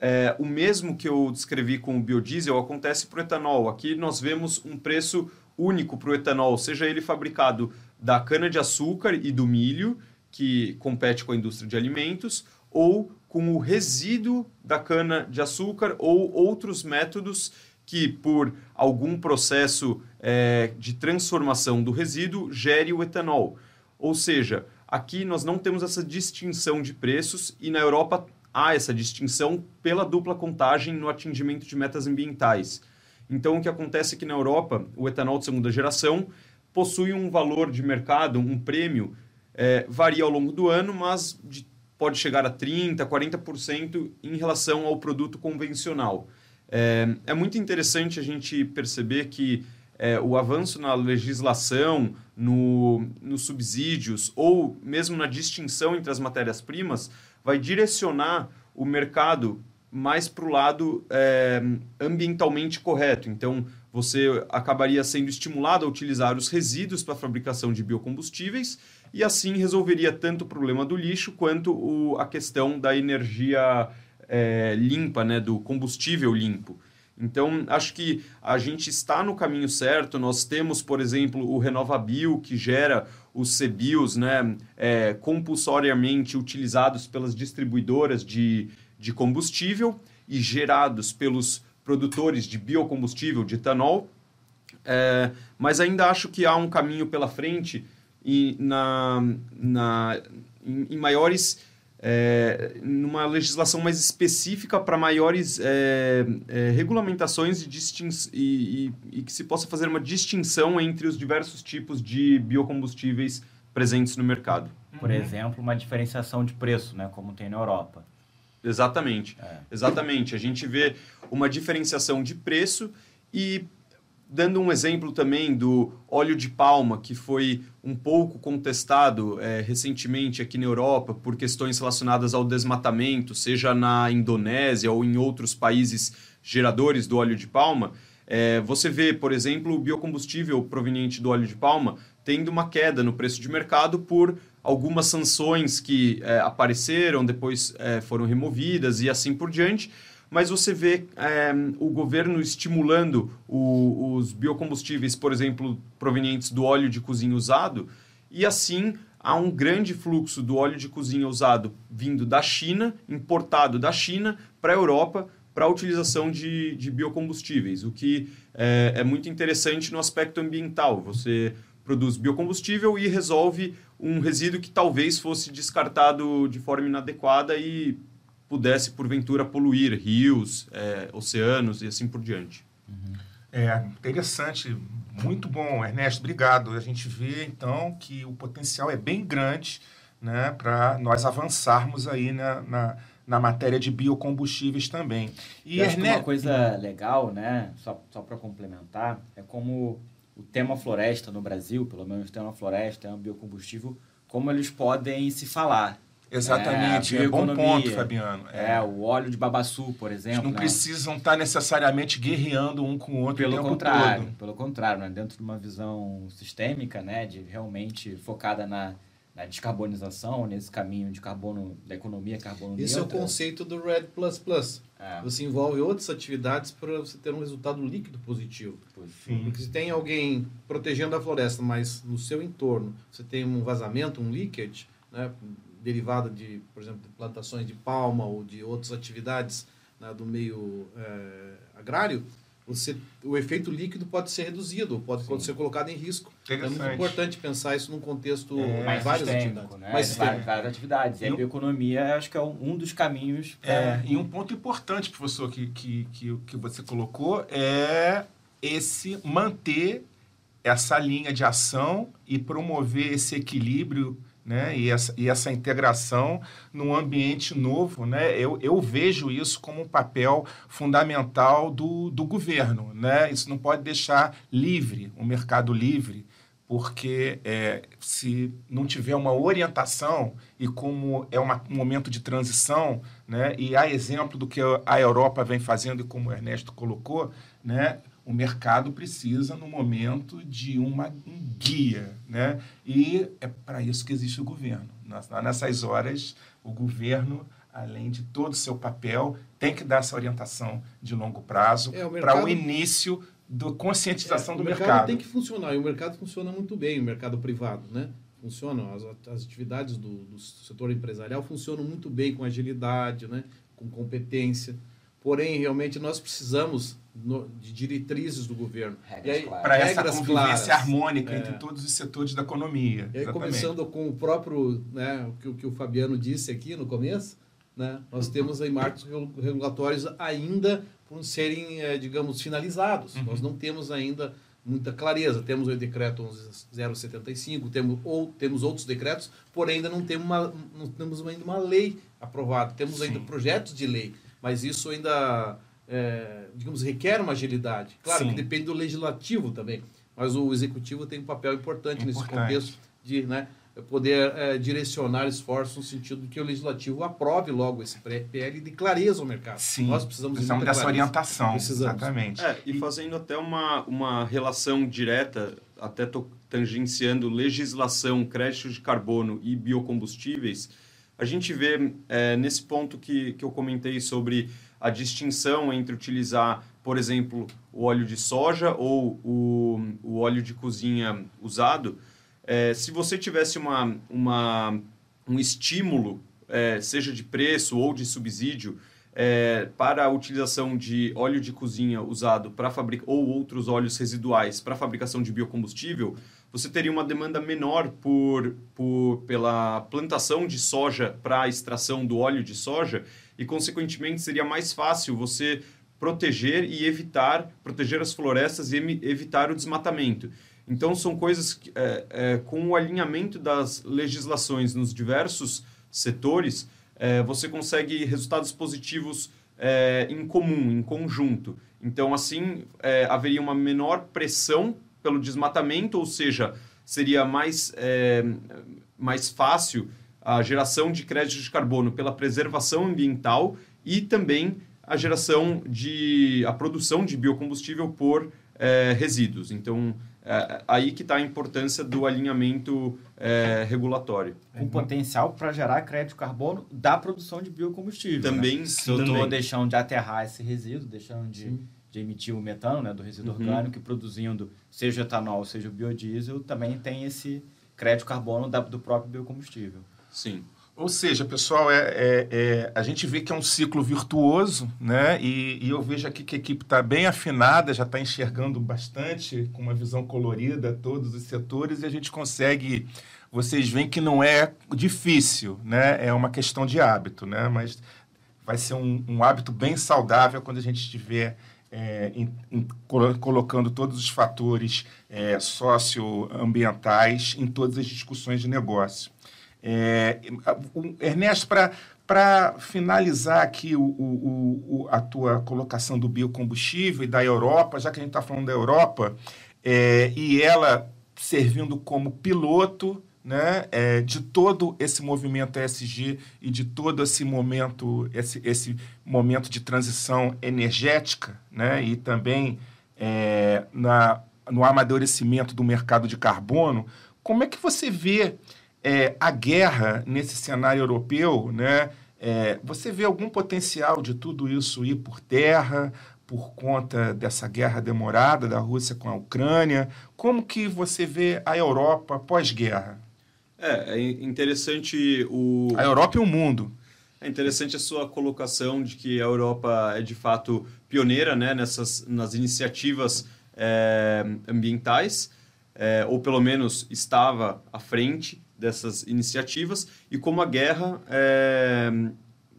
é, o mesmo que eu descrevi com o biodiesel acontece para o etanol. Aqui nós vemos um preço único para o etanol, seja ele fabricado da cana-de-açúcar e do milho, que compete com a indústria de alimentos, ou com o resíduo da cana-de-açúcar ou outros métodos que, por algum processo é, de transformação do resíduo, gere o etanol. Ou seja, aqui nós não temos essa distinção de preços e na Europa há essa distinção pela dupla contagem no atingimento de metas ambientais. Então, o que acontece é que na Europa, o etanol de segunda geração possui um valor de mercado, um prêmio, é, varia ao longo do ano, mas de, pode chegar a 30%, 40% em relação ao produto convencional. É, é muito interessante a gente perceber que é, o avanço na legislação, no, nos subsídios ou mesmo na distinção entre as matérias-primas vai direcionar o mercado mais para o lado é, ambientalmente correto. Então, você acabaria sendo estimulado a utilizar os resíduos para a fabricação de biocombustíveis e assim resolveria tanto o problema do lixo quanto o, a questão da energia é, limpa, né, do combustível limpo. Então, acho que a gente está no caminho certo. Nós temos, por exemplo, o RenovaBio, que gera os CBIOS né, é, compulsoriamente utilizados pelas distribuidoras de, de combustível e gerados pelos produtores de biocombustível, de etanol. É, mas ainda acho que há um caminho pela frente e na, na, em, em maiores é, numa legislação mais específica para maiores é, é, regulamentações e, e, e, e, que se possa fazer uma distinção entre os diversos tipos de biocombustíveis presentes no mercado. Por exemplo, uma diferenciação de preço, né, como tem na Europa. Exatamente, é. exatamente. A gente vê uma diferenciação de preço e dando um exemplo também do óleo de palma, que foi um pouco contestado é, recentemente aqui na Europa por questões relacionadas ao desmatamento, seja na Indonésia ou em outros países geradores do óleo de palma, é, você vê, por exemplo, o biocombustível proveniente do óleo de palma tendo uma queda no preço de mercado por algumas sanções que é, apareceram, depois é, foram removidas e assim por diante mas você vê é, o governo estimulando o, os biocombustíveis, por exemplo, provenientes do óleo de cozinha usado, e assim há um grande fluxo do óleo de cozinha usado vindo da China, importado da China para a Europa, para a utilização de, de biocombustíveis, o que é, é muito interessante no aspecto ambiental. Você produz biocombustível e resolve um resíduo que talvez fosse descartado de forma inadequada e pudesse, porventura, poluir rios, é, oceanos e assim por diante. Uhum. É interessante, muito bom, Ernesto, obrigado. A gente vê, então, que o potencial é bem grande né, para nós avançarmos aí na, na, na, matéria de biocombustíveis também. E Ernesto... uma coisa legal, né, só, só para complementar, é como o tema floresta no Brasil, pelo menos o tema floresta, é um biocombustível, como eles podem se falar. Exatamente, é, é bom ponto, Fabiano. É. é. o óleo de babaçu, por exemplo. Eles não né? precisam estar necessariamente guerreando um com o outro pelo o contrário, todo. Pelo contrário, né? dentro de uma visão sistêmica, né? de realmente focada na, na descarbonização, nesse caminho de carbono, da economia carbono Esse neutra. é o conceito do RED++. É. Você envolve outras atividades para você ter um resultado líquido positivo. Sim. Porque se tem alguém protegendo a floresta, mas no seu entorno você tem um vazamento, um leakage, né? derivada de, por exemplo, de plantações de palma ou de outras atividades né, do meio é, agrário, você, o efeito líquido pode ser reduzido, pode, pode ser colocado em risco. É muito importante pensar isso num contexto é, mais várias atividades. Né? Mais várias, várias atividades. E, e a bioeconomia acho que é um dos caminhos. Pra... É, e um ponto importante, professor, que, que, que, que você colocou é esse manter essa linha de ação e promover esse equilíbrio né? e, essa, e essa integração num ambiente novo. Né? Eu, eu vejo isso como um papel fundamental do, do governo. Né? Isso não pode deixar livre, um mercado livre, porque é, se não tiver uma orientação e como é uma, um momento de transição, né, e há exemplo do que a Europa vem fazendo e como o Ernesto colocou, né, o mercado precisa, no momento, de uma, um guia. Né? E é para isso que existe o governo. Nessas horas, o governo, além de todo o seu papel, tem que dar essa orientação de longo prazo é, para o início da conscientização é, do mercado. O mercado tem que funcionar, e o mercado funciona muito bem, o mercado privado. Né? Funcionam, as, as atividades do, do setor empresarial funcionam muito bem, com agilidade, né? com competência. Porém, realmente, nós precisamos no, de diretrizes do governo. Para essa convivência claras. harmônica é. entre todos os setores da economia. E aí, começando com o próprio, né, o que, o que o Fabiano disse aqui no começo, né, nós temos aí marcos regulatórios ainda por serem, é, digamos, finalizados. Uhum. Nós não temos ainda muita clareza. Temos o decreto 11075, temos, ou temos outros decretos, porém ainda não temos, uma, não temos ainda uma lei aprovada. Temos Sim. ainda projetos de lei mas isso ainda, é, digamos, requer uma agilidade. Claro Sim. que depende do legislativo também, mas o executivo tem um papel importante, importante. nesse contexto de né, poder é, direcionar esforços no sentido de que o legislativo aprove logo esse PL de clareza ao mercado. Sim, nós precisamos, precisamos dessa clareza. orientação. Precisamos. Exatamente. É, e fazendo até uma, uma relação direta, até tangenciando legislação, crédito de carbono e biocombustíveis, a gente vê é, nesse ponto que, que eu comentei sobre a distinção entre utilizar, por exemplo, o óleo de soja ou o, o óleo de cozinha usado, é, se você tivesse uma, uma, um estímulo, é, seja de preço ou de subsídio, é, para a utilização de óleo de cozinha usado para fabricar ou outros óleos residuais para fabricação de biocombustível, você teria uma demanda menor por, por pela plantação de soja para a extração do óleo de soja e, consequentemente, seria mais fácil você proteger e evitar, proteger as florestas e evitar o desmatamento. Então, são coisas que, é, é, com o alinhamento das legislações nos diversos setores, é, você consegue resultados positivos é, em comum, em conjunto. Então, assim, é, haveria uma menor pressão pelo desmatamento, ou seja, seria mais, é, mais fácil a geração de crédito de carbono pela preservação ambiental e também a geração de a produção de biocombustível por é, resíduos. Então, é, aí que está a importância do alinhamento é, regulatório. Com potencial para gerar crédito de carbono da produção de biocombustível. Também, né? Se eu estou deixando de aterrar esse resíduo, deixando de Sim de emitir o metano, né, do resíduo uhum. orgânico, e produzindo seja etanol, seja o biodiesel, também tem esse crédito carbono da, do próprio biocombustível. Sim. Ou seja, pessoal, é, é, é, a gente vê que é um ciclo virtuoso, né? E, e eu vejo aqui que a equipe está bem afinada, já está enxergando bastante, com uma visão colorida, todos os setores, e a gente consegue. Vocês veem que não é difícil, né? É uma questão de hábito, né? Mas vai ser um, um hábito bem saudável quando a gente estiver é, em, em, colocando todos os fatores é, socioambientais em todas as discussões de negócio. É, Ernesto, para finalizar aqui o, o, o, a tua colocação do biocombustível e da Europa, já que a gente está falando da Europa, é, e ela servindo como piloto né, é, de todo esse movimento ESG e de todo esse momento, esse, esse momento de transição energética, né, e também é, na, no amadurecimento do mercado de carbono, como é que você vê é, a guerra nesse cenário europeu, né? É, você vê algum potencial de tudo isso ir por terra por conta dessa guerra demorada da Rússia com a Ucrânia? Como que você vê a Europa pós-guerra? É, é interessante o... A Europa e o mundo. É interessante a sua colocação de que a Europa é de fato pioneira né, nessas nas iniciativas é, ambientais, é, ou pelo menos estava à frente dessas iniciativas e como a guerra é,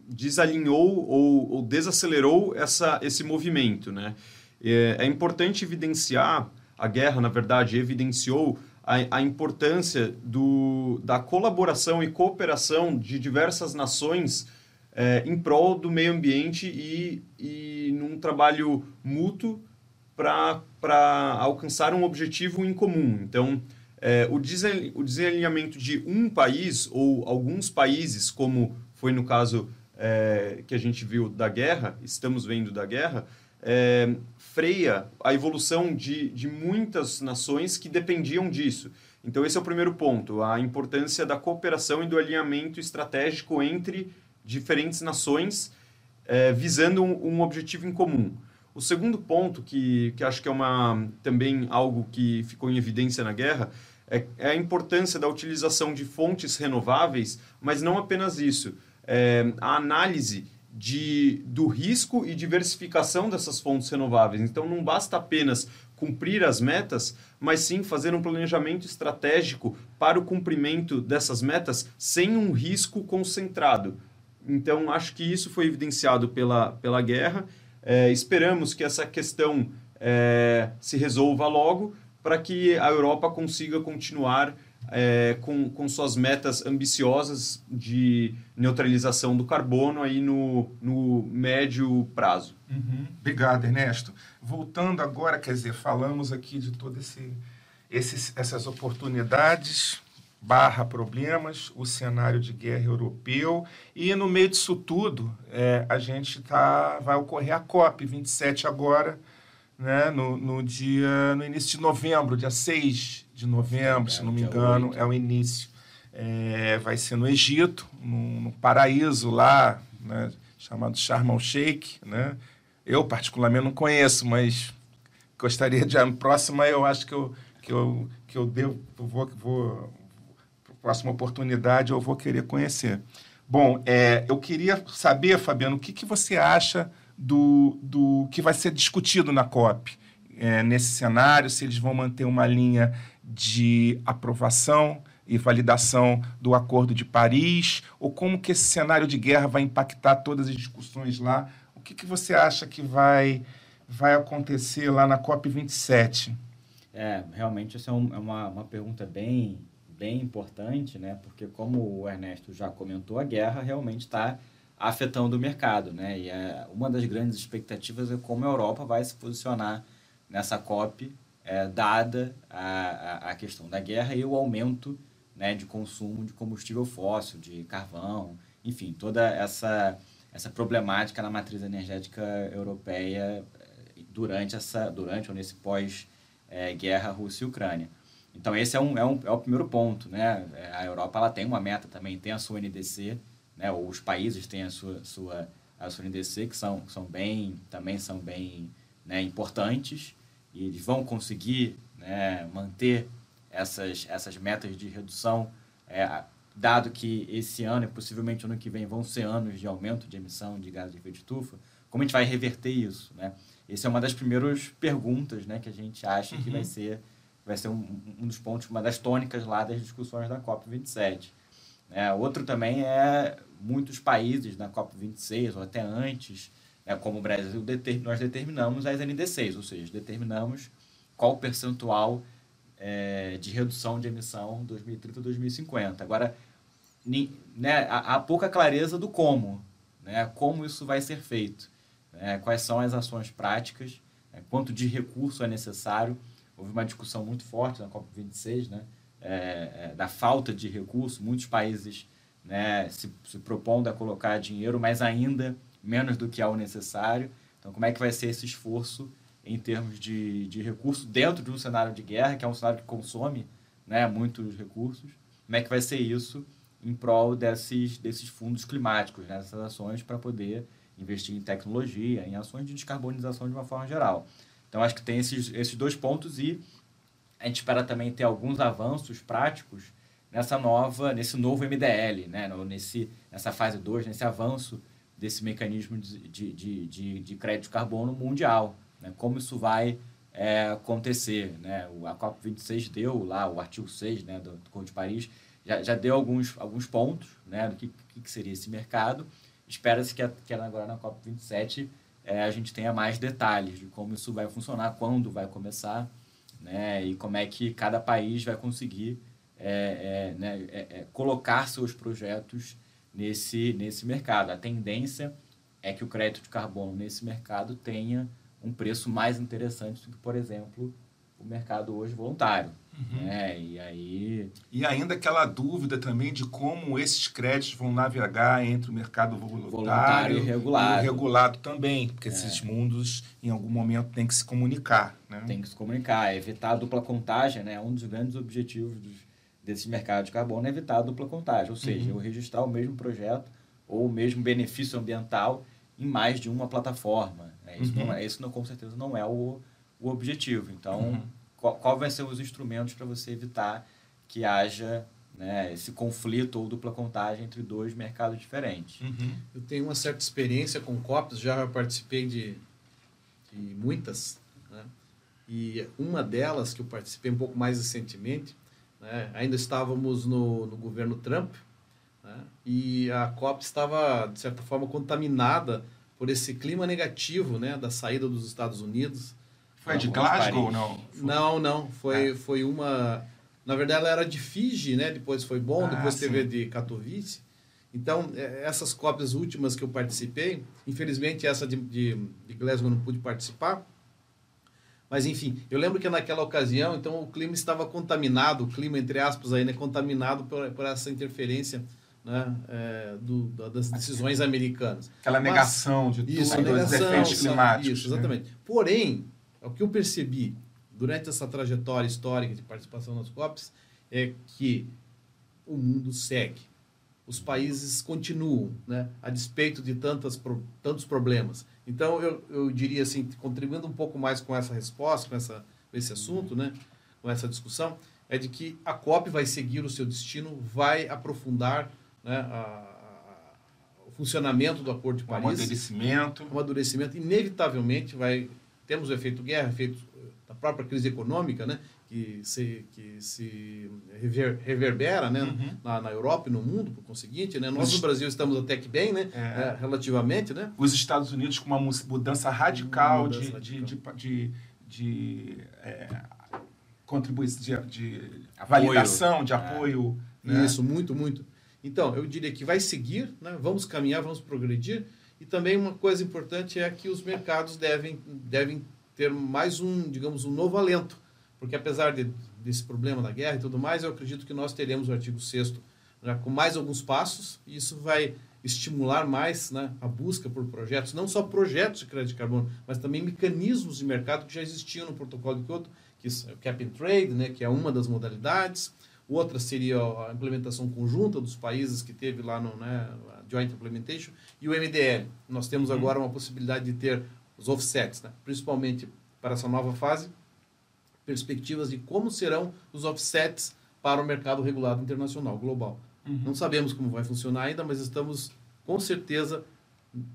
desalinhou ou, ou, desacelerou essa, esse movimento. Né? É, é, importante evidenciar, a guerra, na verdade, evidenciou a, a importância do, da colaboração e cooperação de diversas nações é, em prol do meio ambiente e, e num trabalho mútuo para alcançar um objetivo em comum. Então, é, o, desalinhamento de um país ou alguns países, como foi no caso é, que a gente viu da guerra, estamos vendo da guerra, é, freia a evolução de, de muitas nações que dependiam disso. Então, esse é o primeiro ponto, a importância da cooperação e do alinhamento estratégico entre diferentes nações, é, visando um, um objetivo em comum. O segundo ponto, que, que acho que é uma, também algo que ficou em evidência na guerra, é, é a importância da utilização de fontes renováveis, mas não apenas isso. É, a análise de, do risco e diversificação dessas fontes renováveis. Então, não basta apenas cumprir as metas, mas sim fazer um planejamento estratégico para o cumprimento dessas metas sem um risco concentrado. Então, acho que isso foi evidenciado pela, pela guerra. É, esperamos que essa questão é, se resolva logo, para que a Europa consiga continuar é, com, com suas metas ambiciosas de neutralização do carbono aí no, no médio prazo. Uhum. Obrigado, Ernesto. Voltando agora, quer dizer, falamos aqui de todas essas oportunidades barra problemas, o cenário de guerra europeu e no meio disso tudo é, a gente tá, vai ocorrer a COP 27 agora, né, no, no dia no início de novembro, dia 6 de novembro, se não me engano, é o início. É, vai ser no Egito, no, no paraíso lá, né, chamado Sharm el-Sheikh, né? Eu particularmente não conheço, mas gostaria de a próxima eu acho que eu que eu que eu devo vou vou próxima oportunidade eu vou querer conhecer. Bom, é, eu queria saber, Fabiano, o que, que você acha do, do que vai ser discutido na COP é, nesse cenário, se eles vão manter uma linha de aprovação e validação do Acordo de Paris, ou como que esse cenário de guerra vai impactar todas as discussões lá. O que, que você acha que vai, vai acontecer lá na COP27? É, realmente essa é, um, é uma, uma pergunta bem, bem importante, né? porque como o Ernesto já comentou, a guerra realmente está afetando o mercado, né? E é, uma das grandes expectativas é como a Europa vai se posicionar nessa COP, é, dada a, a, questão da guerra e o aumento né, de consumo de combustível fóssil, de carvão, enfim, toda essa, essa problemática na matriz energética europeia é, durante, essa, durante ou nesse pós-guerra é, Rússia e Ucrânia. Então, esse é, um, é, um, é o primeiro ponto. Né? A Europa ela tem uma meta também, tem a sua NDC, né, ou os países têm a sua, sua, a sua NDC, que são, são bem, também são bem né, importantes, e eles vão conseguir né, manter essas, essas metas de redução é, dado que esse ano e possivelmente ano que vem vão ser anos de aumento de emissão de gases de efeito estufa, como a gente vai reverter isso, né? Essa é uma das primeiras perguntas, né, que a gente acha uhum. que vai uhum. ser vai ser um, um, dos pontos, uma das tônicas lá das discussões da COP 27. É, outro também é muitos países na COP 26 ou até antes, né, como o Brasil, nós determinamos as NDCs, ou seja, determinamos qual o percentual é, de redução de emissão 2030-2050. Agora, né, há pouca clareza do como, né, como isso vai ser feito, né, quais são as ações práticas, né, quanto de recurso é necessário. Houve uma discussão muito forte na COP26, né, é, é, da falta de recurso, muitos países né, se, se propondo a colocar dinheiro, mas ainda menos do que é o necessário. Então, como é que vai ser esse esforço em termos de, de recurso dentro de um cenário de guerra, que é um cenário que consome né, muitos recursos? Como é que vai ser isso em prol desses, desses fundos climáticos, né, dessas ações para poder investir em tecnologia, em ações de descarbonização de uma forma geral? Então, acho que tem esses, esses dois pontos e a gente espera também ter alguns avanços práticos nessa nova, nesse novo MDL, né? nesse, nessa fase 2, nesse avanço desse mecanismo de, de, de, de crédito de carbono mundial. Né? Como isso vai é, acontecer. Né? A COP26 deu lá, o artigo 6 né, do, do Código de Paris, já, já deu alguns, alguns pontos né, do que, que seria esse mercado. Espera-se que, que agora na COP27 é, a gente tenha mais detalhes de como isso vai funcionar, quando vai começar né, e como é que cada país vai conseguir é, é, né, é, é, colocar seus projetos nesse, nesse mercado. A tendência é que o crédito de carbono nesse mercado tenha um preço mais interessante do que, por exemplo, o mercado hoje voluntário. Uhum. Né? E aí. E ainda aquela dúvida também de como esses créditos vão navegar entre o mercado voluntário, voluntário e, regulado. e regulado também, porque é. esses mundos em algum momento têm que se comunicar. Né? Tem que se comunicar, é evitar a dupla contagem, né? Um dos grandes objetivos dos, desse mercado de carbono é evitar a dupla contagem, ou seja, uhum. eu registrar o mesmo projeto ou o mesmo benefício ambiental em mais de uma plataforma. Né? Isso, uhum. não, é, isso não, com certeza não é o, o objetivo. Então, uhum. qual, qual vai ser os instrumentos para você evitar que haja né, esse conflito ou dupla contagem entre dois mercados diferentes? Uhum. Eu tenho uma certa experiência com COPs, já participei de, de muitas, né? e uma delas que eu participei um pouco mais recentemente, né, ainda estávamos no, no governo Trump, né? E a COP estava, de certa forma, contaminada por esse clima negativo né, da saída dos Estados Unidos. Foi de Glasgow, não? Não, não. Foi, é. foi uma... Na verdade, ela era de Fiji, né? Depois foi bom, ah, depois sim. teve de Katowice. Então, é, essas cópias últimas que eu participei, infelizmente essa de, de, de Glasgow não pude participar, mas enfim, eu lembro que naquela ocasião, então o clima estava contaminado, o clima entre aspas aí, né, contaminado por, por essa interferência né, é, do, das decisões americanas. Aquela Mas, negação de isso, tudo, dos efeitos climáticos. Isso, né? exatamente. Né? Porém, o que eu percebi durante essa trajetória histórica de participação nas COPs é que o mundo segue. Os países continuam, né, a despeito de tantas, tantos problemas. Então, eu, eu diria assim, contribuindo um pouco mais com essa resposta, com, essa, com esse assunto, né, com essa discussão, é de que a COP vai seguir o seu destino, vai aprofundar né, a, a, o funcionamento do Acordo de Paris. O amadurecimento. O amadurecimento, inevitavelmente, vai... Temos o efeito guerra, efeito da própria crise econômica, né, que se, que se rever, reverbera né, uhum. na, na Europa e no mundo, por conseguinte. Né? Nós, no Brasil, estamos até que bem, né, é. É, relativamente. Né? Os Estados Unidos com uma mudança radical uma mudança de, radical. de, de, de, de é, contribuição, de, de validação, de apoio. É. Né? Isso, muito, muito. Então, eu diria que vai seguir, né? vamos caminhar, vamos progredir. E também uma coisa importante é que os mercados devem, devem ter mais um, digamos, um novo alento. Porque apesar de, desse problema da guerra e tudo mais, eu acredito que nós teremos o artigo 6 né, com mais alguns passos, e isso vai estimular mais né, a busca por projetos, não só projetos de crédito de carbono, mas também mecanismos de mercado que já existiam no protocolo de Kyoto, que é o cap and trade, né, que é uma das modalidades, outra seria a implementação conjunta dos países que teve lá no né, Joint Implementation, e o MDL. Nós temos uhum. agora uma possibilidade de ter os offsets, né, principalmente para essa nova fase, perspectivas de como serão os offsets para o mercado regulado internacional, global. Uhum. Não sabemos como vai funcionar ainda, mas estamos com certeza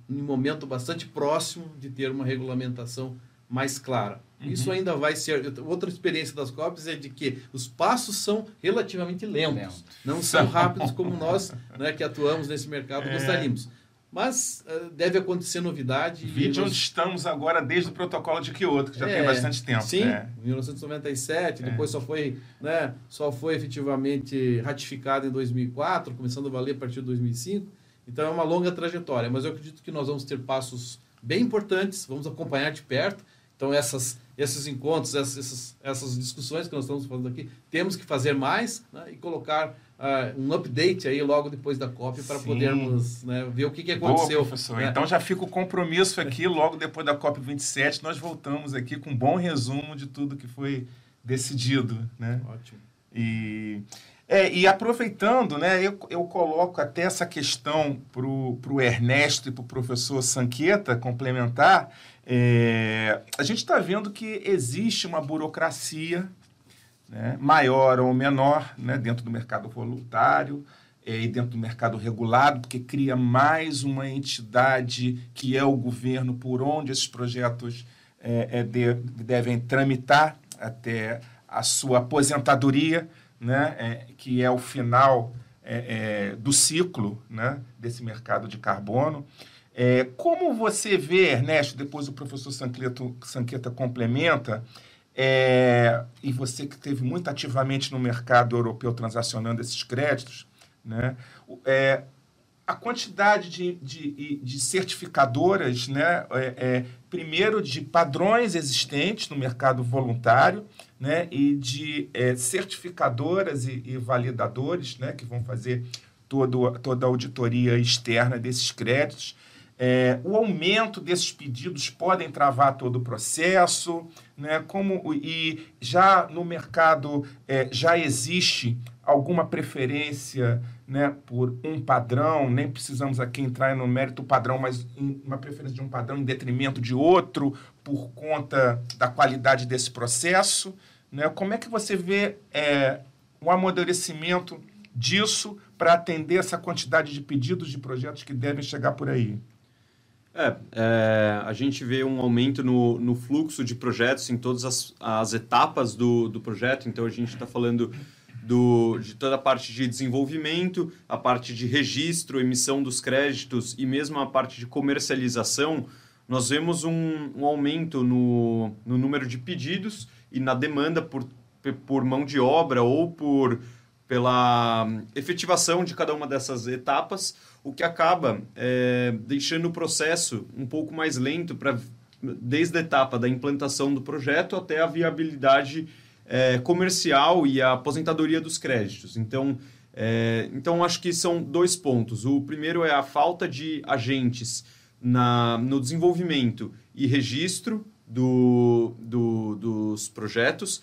em um momento bastante próximo de ter uma regulamentação mais clara. Uhum. Isso ainda vai ser. Outra experiência das COPs é de que os passos são relativamente lentos, Lento. não são rápidos como nós né, que atuamos nesse mercado é. gostaríamos. Mas uh, deve acontecer novidade. Vide nós... onde estamos agora desde o protocolo de Kyoto, que já é, tem bastante tempo. Sim, é. 1997, é. depois só foi, né, só foi efetivamente ratificado em 2004, começando a valer a partir de 2005. Então é uma longa trajetória, mas eu acredito que nós vamos ter passos bem importantes, vamos acompanhar de perto. Então essas, esses encontros, essas, essas discussões que nós estamos fazendo aqui, temos que fazer mais né, e colocar uh, um update aí logo depois da COP para podermos né, ver o que, que aconteceu. Boa, professor. Né? Então já fica o compromisso aqui, logo depois da COP 27, nós voltamos aqui com um bom resumo de tudo que foi decidido. Né? Ótimo. E, é, e aproveitando, né, eu, eu coloco até essa questão para o Ernesto e para o professor Sanqueta complementar. É, a gente está vendo que existe uma burocracia né, maior ou menor né, dentro do mercado voluntário é, e dentro do mercado regulado, porque cria mais uma entidade que é o governo por onde esses projetos é, é, de, devem tramitar até a sua aposentadoria, né, que é o final do ciclo né, desse mercado de carbono. como você vê, Ernesto, depois o professor Sanqueta complementa, é, e você que esteve muito ativamente no mercado europeu transacionando esses créditos, né, é, a quantidade de, de, de certificadoras, né, é, é, primeiro de padrões existentes no mercado voluntário, né, e de é, certificadoras e, e, validadores né, que vão fazer todo, toda a auditoria externa desses créditos. É, o aumento desses pedidos podem travar todo o processo, né? Como e já no mercado é, já existe alguma preferência, né, por um padrão. Nem precisamos aqui entrar no mérito padrão, mas uma preferência de um padrão em detrimento de outro por conta da qualidade desse processo, né? Como é que você vê é, o amadurecimento disso para atender essa quantidade de pedidos de projetos que devem chegar por aí? É, é, a gente vê um aumento no, no fluxo de projetos em todas as, as etapas do, do projeto. Então, a gente está falando do, de toda a parte de desenvolvimento, a parte de registro, emissão dos créditos e mesmo a parte de comercialização. Nós vemos um, um aumento no, no número de pedidos e na demanda por, por mão de obra ou por pela efetivação de cada uma dessas etapas, o que acaba é, deixando o processo um pouco mais lento para desde a etapa da implantação do projeto até a viabilidade é, comercial e a aposentadoria dos créditos. Então, é, então acho que são dois pontos. O primeiro é a falta de agentes na, no desenvolvimento e registro do, do, dos projetos.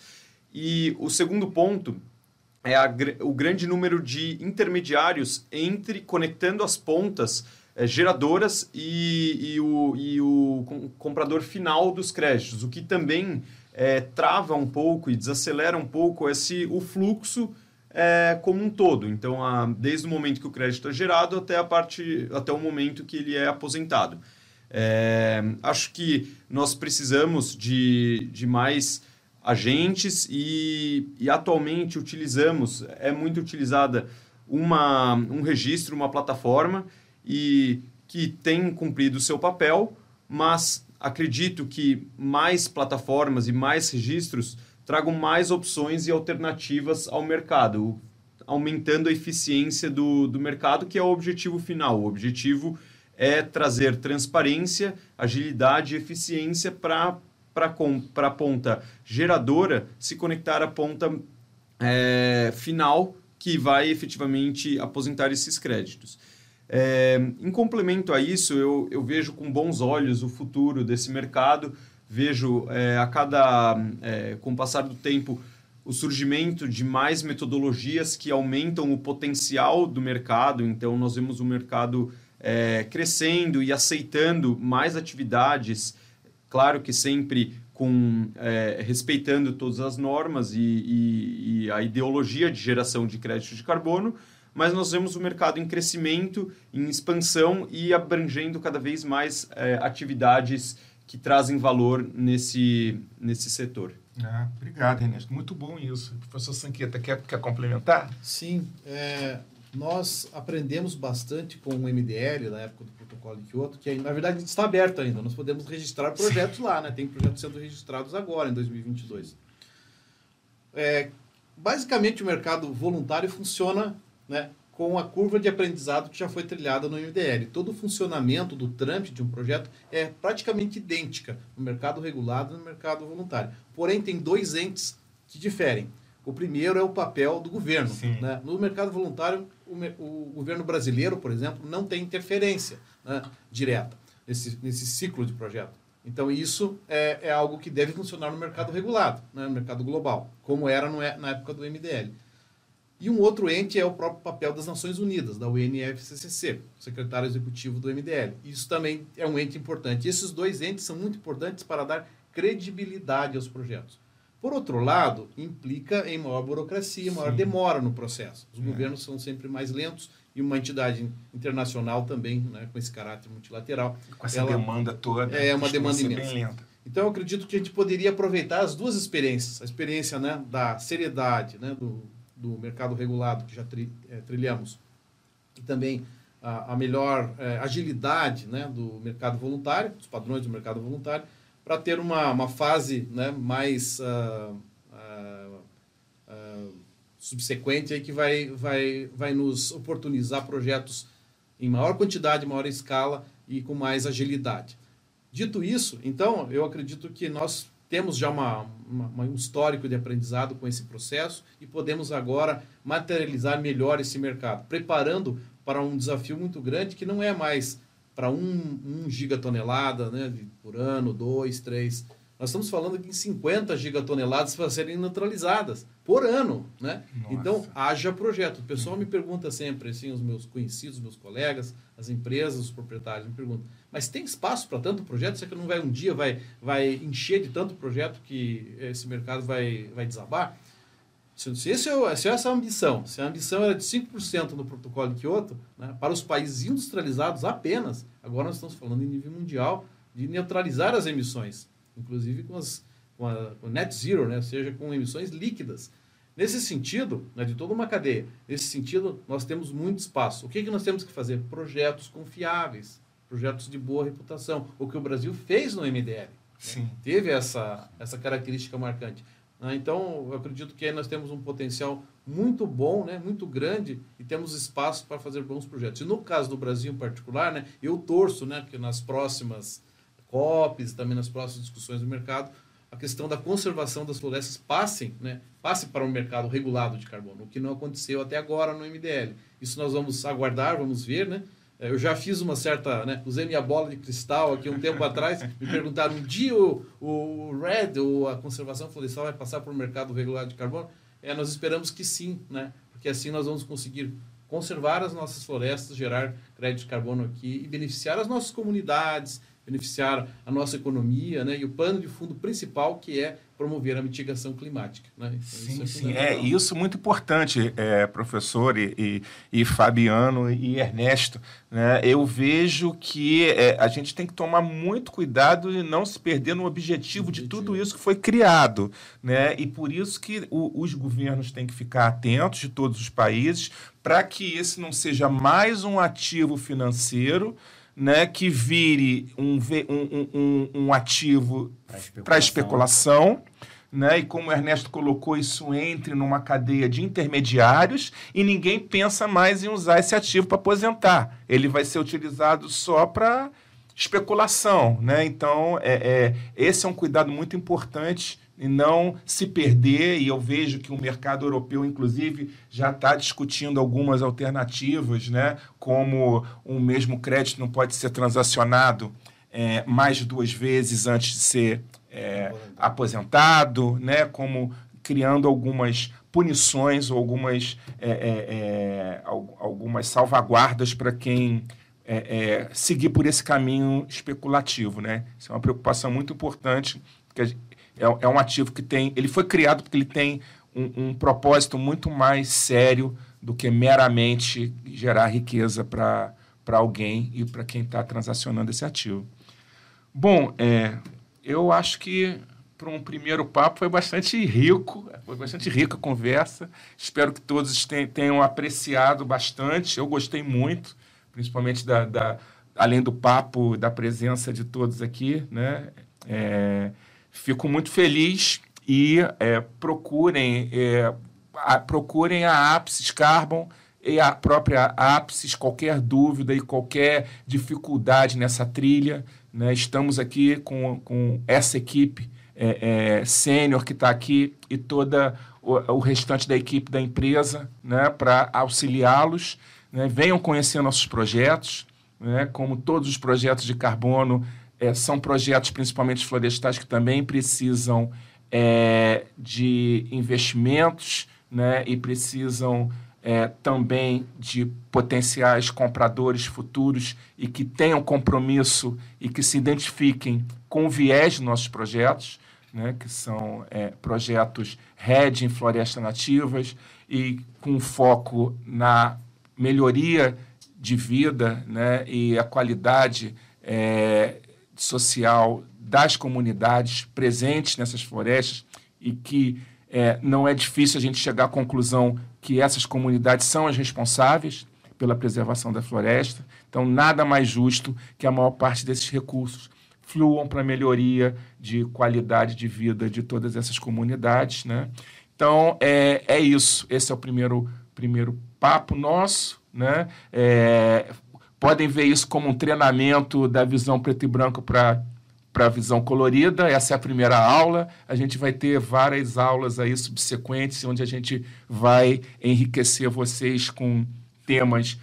E o segundo ponto é a, o grande número de intermediários entre conectando as pontas é, geradoras e, e, o, e o comprador final dos créditos, o que também é, trava um pouco e desacelera um pouco esse, o fluxo é, como um todo. Então, a, desde o momento que o crédito é gerado até, a parte, até o momento que ele é aposentado. É, acho que nós precisamos de, de mais agentes e, e atualmente utilizamos, é muito utilizada uma, um registro, uma plataforma e que tem cumprido o seu papel, mas acredito que mais plataformas e mais registros tragam mais opções e alternativas ao mercado, aumentando a eficiência do, do mercado, que é o objetivo final. O objetivo é trazer transparência, agilidade e eficiência para para a ponta geradora se conectar à ponta é, final que vai efetivamente aposentar esses créditos. É, em complemento a isso, eu, eu vejo com bons olhos o futuro desse mercado, vejo é, a cada, é, com o passar do tempo, o surgimento de mais metodologias que aumentam o potencial do mercado. Então, nós vemos o mercado é, crescendo e aceitando mais atividades Claro que sempre com é, respeitando todas as normas e, e, e, a ideologia de geração de crédito de carbono, mas nós vemos o mercado em crescimento, em expansão e abrangendo cada vez mais é, atividades que trazem valor nesse, nesse setor. Ah, obrigado, Ernesto. Muito bom isso. Professor Sanqueta, quer, quer complementar? Sim. É, nós aprendemos bastante com o MDL na época do de Kyoto, que na verdade está aberto ainda. Nós podemos registrar projetos lá, né? Tem projetos sendo registrados agora, em 2022. É, basicamente, o mercado voluntário funciona né, com a curva de aprendizado que já foi trilhada no MDL. Todo o funcionamento do trâmite de um projeto é praticamente idêntica no mercado regulado e no mercado voluntário. Porém, tem dois entes que diferem. O primeiro é o papel do governo. Né? No mercado voluntário, o, o, governo brasileiro, por exemplo, não tem interferência né, direta nesse, nesse ciclo de projeto. Então, isso é, é, algo que deve funcionar no mercado regulado, né, no mercado global, como era no, na época do MDL. E um outro ente é o próprio papel das Nações Unidas, da UNFCCC, secretário executivo do MDL. Isso também é um ente importante. E esses dois entes são muito importantes para dar credibilidade aos projetos. Por outro lado, implica em maior burocracia, maior Sim. demora no processo. Os é. governos são sempre mais lentos e uma entidade internacional também, né, com esse caráter multilateral. Com essa ela, demanda toda. É uma demanda imensa. Então, eu acredito que a gente poderia aproveitar as duas experiências. A experiência né, da seriedade, né, do do mercado regulado que já tri, é, trilhamos e também a, a melhor é, agilidade né, do mercado voluntário, dos padrões do mercado voluntário, para ter uma, uma fase né, mais uh, subsequente aí que vai, vai, vai nos oportunizar projetos em maior quantidade, maior escala e com mais agilidade. Dito isso, então, eu acredito que nós temos já uma, uma, um histórico de aprendizado com esse processo e podemos agora materializar melhor esse mercado, preparando para um desafio muito grande que não é mais para um, um gigatonelada né, por ano, dois, três. Nós estamos falando aqui em 50 gigatoneladas para serem neutralizadas por ano. Né? Então, haja projeto. O pessoal me pergunta sempre, assim, os meus conhecidos, meus colegas, as empresas, os proprietários me perguntam, mas tem espaço para tanto projeto? Será que não vai um dia vai, vai encher de tanto projeto que esse mercado vai, vai desabar? Se, se, esse é, se essa é a ambição, se a ambição era de 5% no protocolo de Kyoto, né, para os países industrializados apenas, agora nós estamos falando em nível mundial de neutralizar as emissões, inclusive com, as, com, a, com net zero, né, ou seja, com emissões líquidas. Nesse sentido, né, de toda uma cadeia, nesse sentido, nós temos muito espaço. O que, que nós temos que fazer? Projetos confiáveis, projetos de boa reputação. O que o Brasil fez no MDL. Né? Teve essa, essa característica marcante. Né? Então, eu acredito que nós temos um potencial muito bom, né, muito grande, e temos espaço para fazer bons projetos. E no caso do Brasil em particular, né, eu torço né, que nas próximas COPs, também nas próximas discussões do mercado, a questão da conservação das florestas passem, né, passe para um mercado regulado de carbono, o que não aconteceu até agora no MDL. Isso nós vamos aguardar, vamos ver, né? É, eu já fiz uma certa, né, usei minha bola de cristal aqui um tempo atrás, me perguntaram um dia o, o RED, ou a conservação florestal, vai passar para o mercado regulado de carbono? É, nós esperamos que sim, né? Porque assim nós vamos conseguir conservar as nossas florestas, gerar crédito de carbono aqui e beneficiar as nossas comunidades, beneficiar a nossa economia, né? E o pano de fundo principal que é promover a mitigação climática. Né? Então, sim, isso é sim. É, isso muito importante, é, professor e, e, e, Fabiano e Ernesto. Né? Eu vejo que é, a gente tem que tomar muito cuidado e não se perder no objetivo, objetivo. de tudo isso que foi criado. Né? E por isso que o, os governos têm que ficar atentos de todos os países para que esse não seja mais um ativo financeiro, né, que vire um, um, um, um ativo para especulação, especulação né, e como o Ernesto colocou, isso entre numa cadeia de intermediários e ninguém pensa mais em usar esse ativo para aposentar. Ele vai ser utilizado só para especulação. Né? Então, é, é, esse é um cuidado muito importante e não se perder, e eu vejo que o mercado europeu, inclusive, já está discutindo algumas alternativas, né? como o mesmo crédito não pode ser transacionado é, mais de duas vezes antes de ser é, aposentado, né? como criando algumas punições ou algumas, é, é, é algumas salvaguardas para quem é, seguir por esse caminho especulativo. Né? Isso é uma preocupação muito importante, porque é, é um ativo que tem. Ele foi criado porque ele tem um, um propósito muito mais sério do que meramente gerar riqueza para alguém e para quem está transacionando esse ativo. Bom, é, eu acho que para um primeiro papo foi bastante rico, foi bastante rica a conversa. Espero que todos tenham apreciado bastante. Eu gostei muito, principalmente da, da além do papo, da presença de todos aqui, né? É, fico muito feliz e é, procurem é, a, procurem a Apsis Carbon e a própria Apsis, qualquer dúvida e qualquer dificuldade nessa trilha. Né? Estamos aqui com, com essa equipe é, é, sênior que está aqui e toda o, o, restante da equipe da empresa né? para auxiliá-los. Né? Venham conhecer nossos projetos, né? como todos os projetos de carbono, é, são projetos principalmente florestais que também precisam é, de investimentos né, e precisam é, também de potenciais compradores futuros e que tenham compromisso e que se identifiquem com o viés de nossos projetos, né, que são é, projetos RED em florestas nativas e com foco na melhoria de vida né, e a qualidade é, social das comunidades presentes nessas florestas e que é, não é difícil a gente chegar à conclusão que essas comunidades são as responsáveis pela preservação da floresta. Então, nada mais justo que a maior parte desses recursos fluam para a melhoria de qualidade de vida de todas essas comunidades. Né? Então, é, é isso. Esse é o primeiro, primeiro papo nosso. Né? É, podem ver isso como um treinamento da visão preto e branco para para a visão colorida. Essa é a primeira aula. A gente vai ter várias aulas aí subsequentes, onde a gente vai enriquecer vocês com temas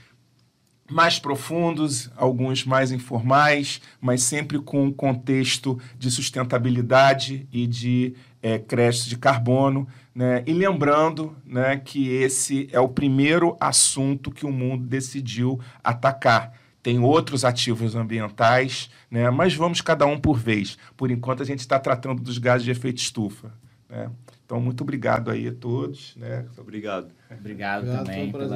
mais profundos, alguns mais informais, mas sempre com um contexto de sustentabilidade e de é, crédito de carbono. Né? E lembrando né, que esse é o primeiro assunto que o mundo decidiu atacar tem outros ativos ambientais, né? mas vamos cada um por vez. Por enquanto, a gente está tratando dos gases de efeito estufa. Né? Então, muito obrigado aí a todos. Né? Obrigado. Obrigado, obrigado também.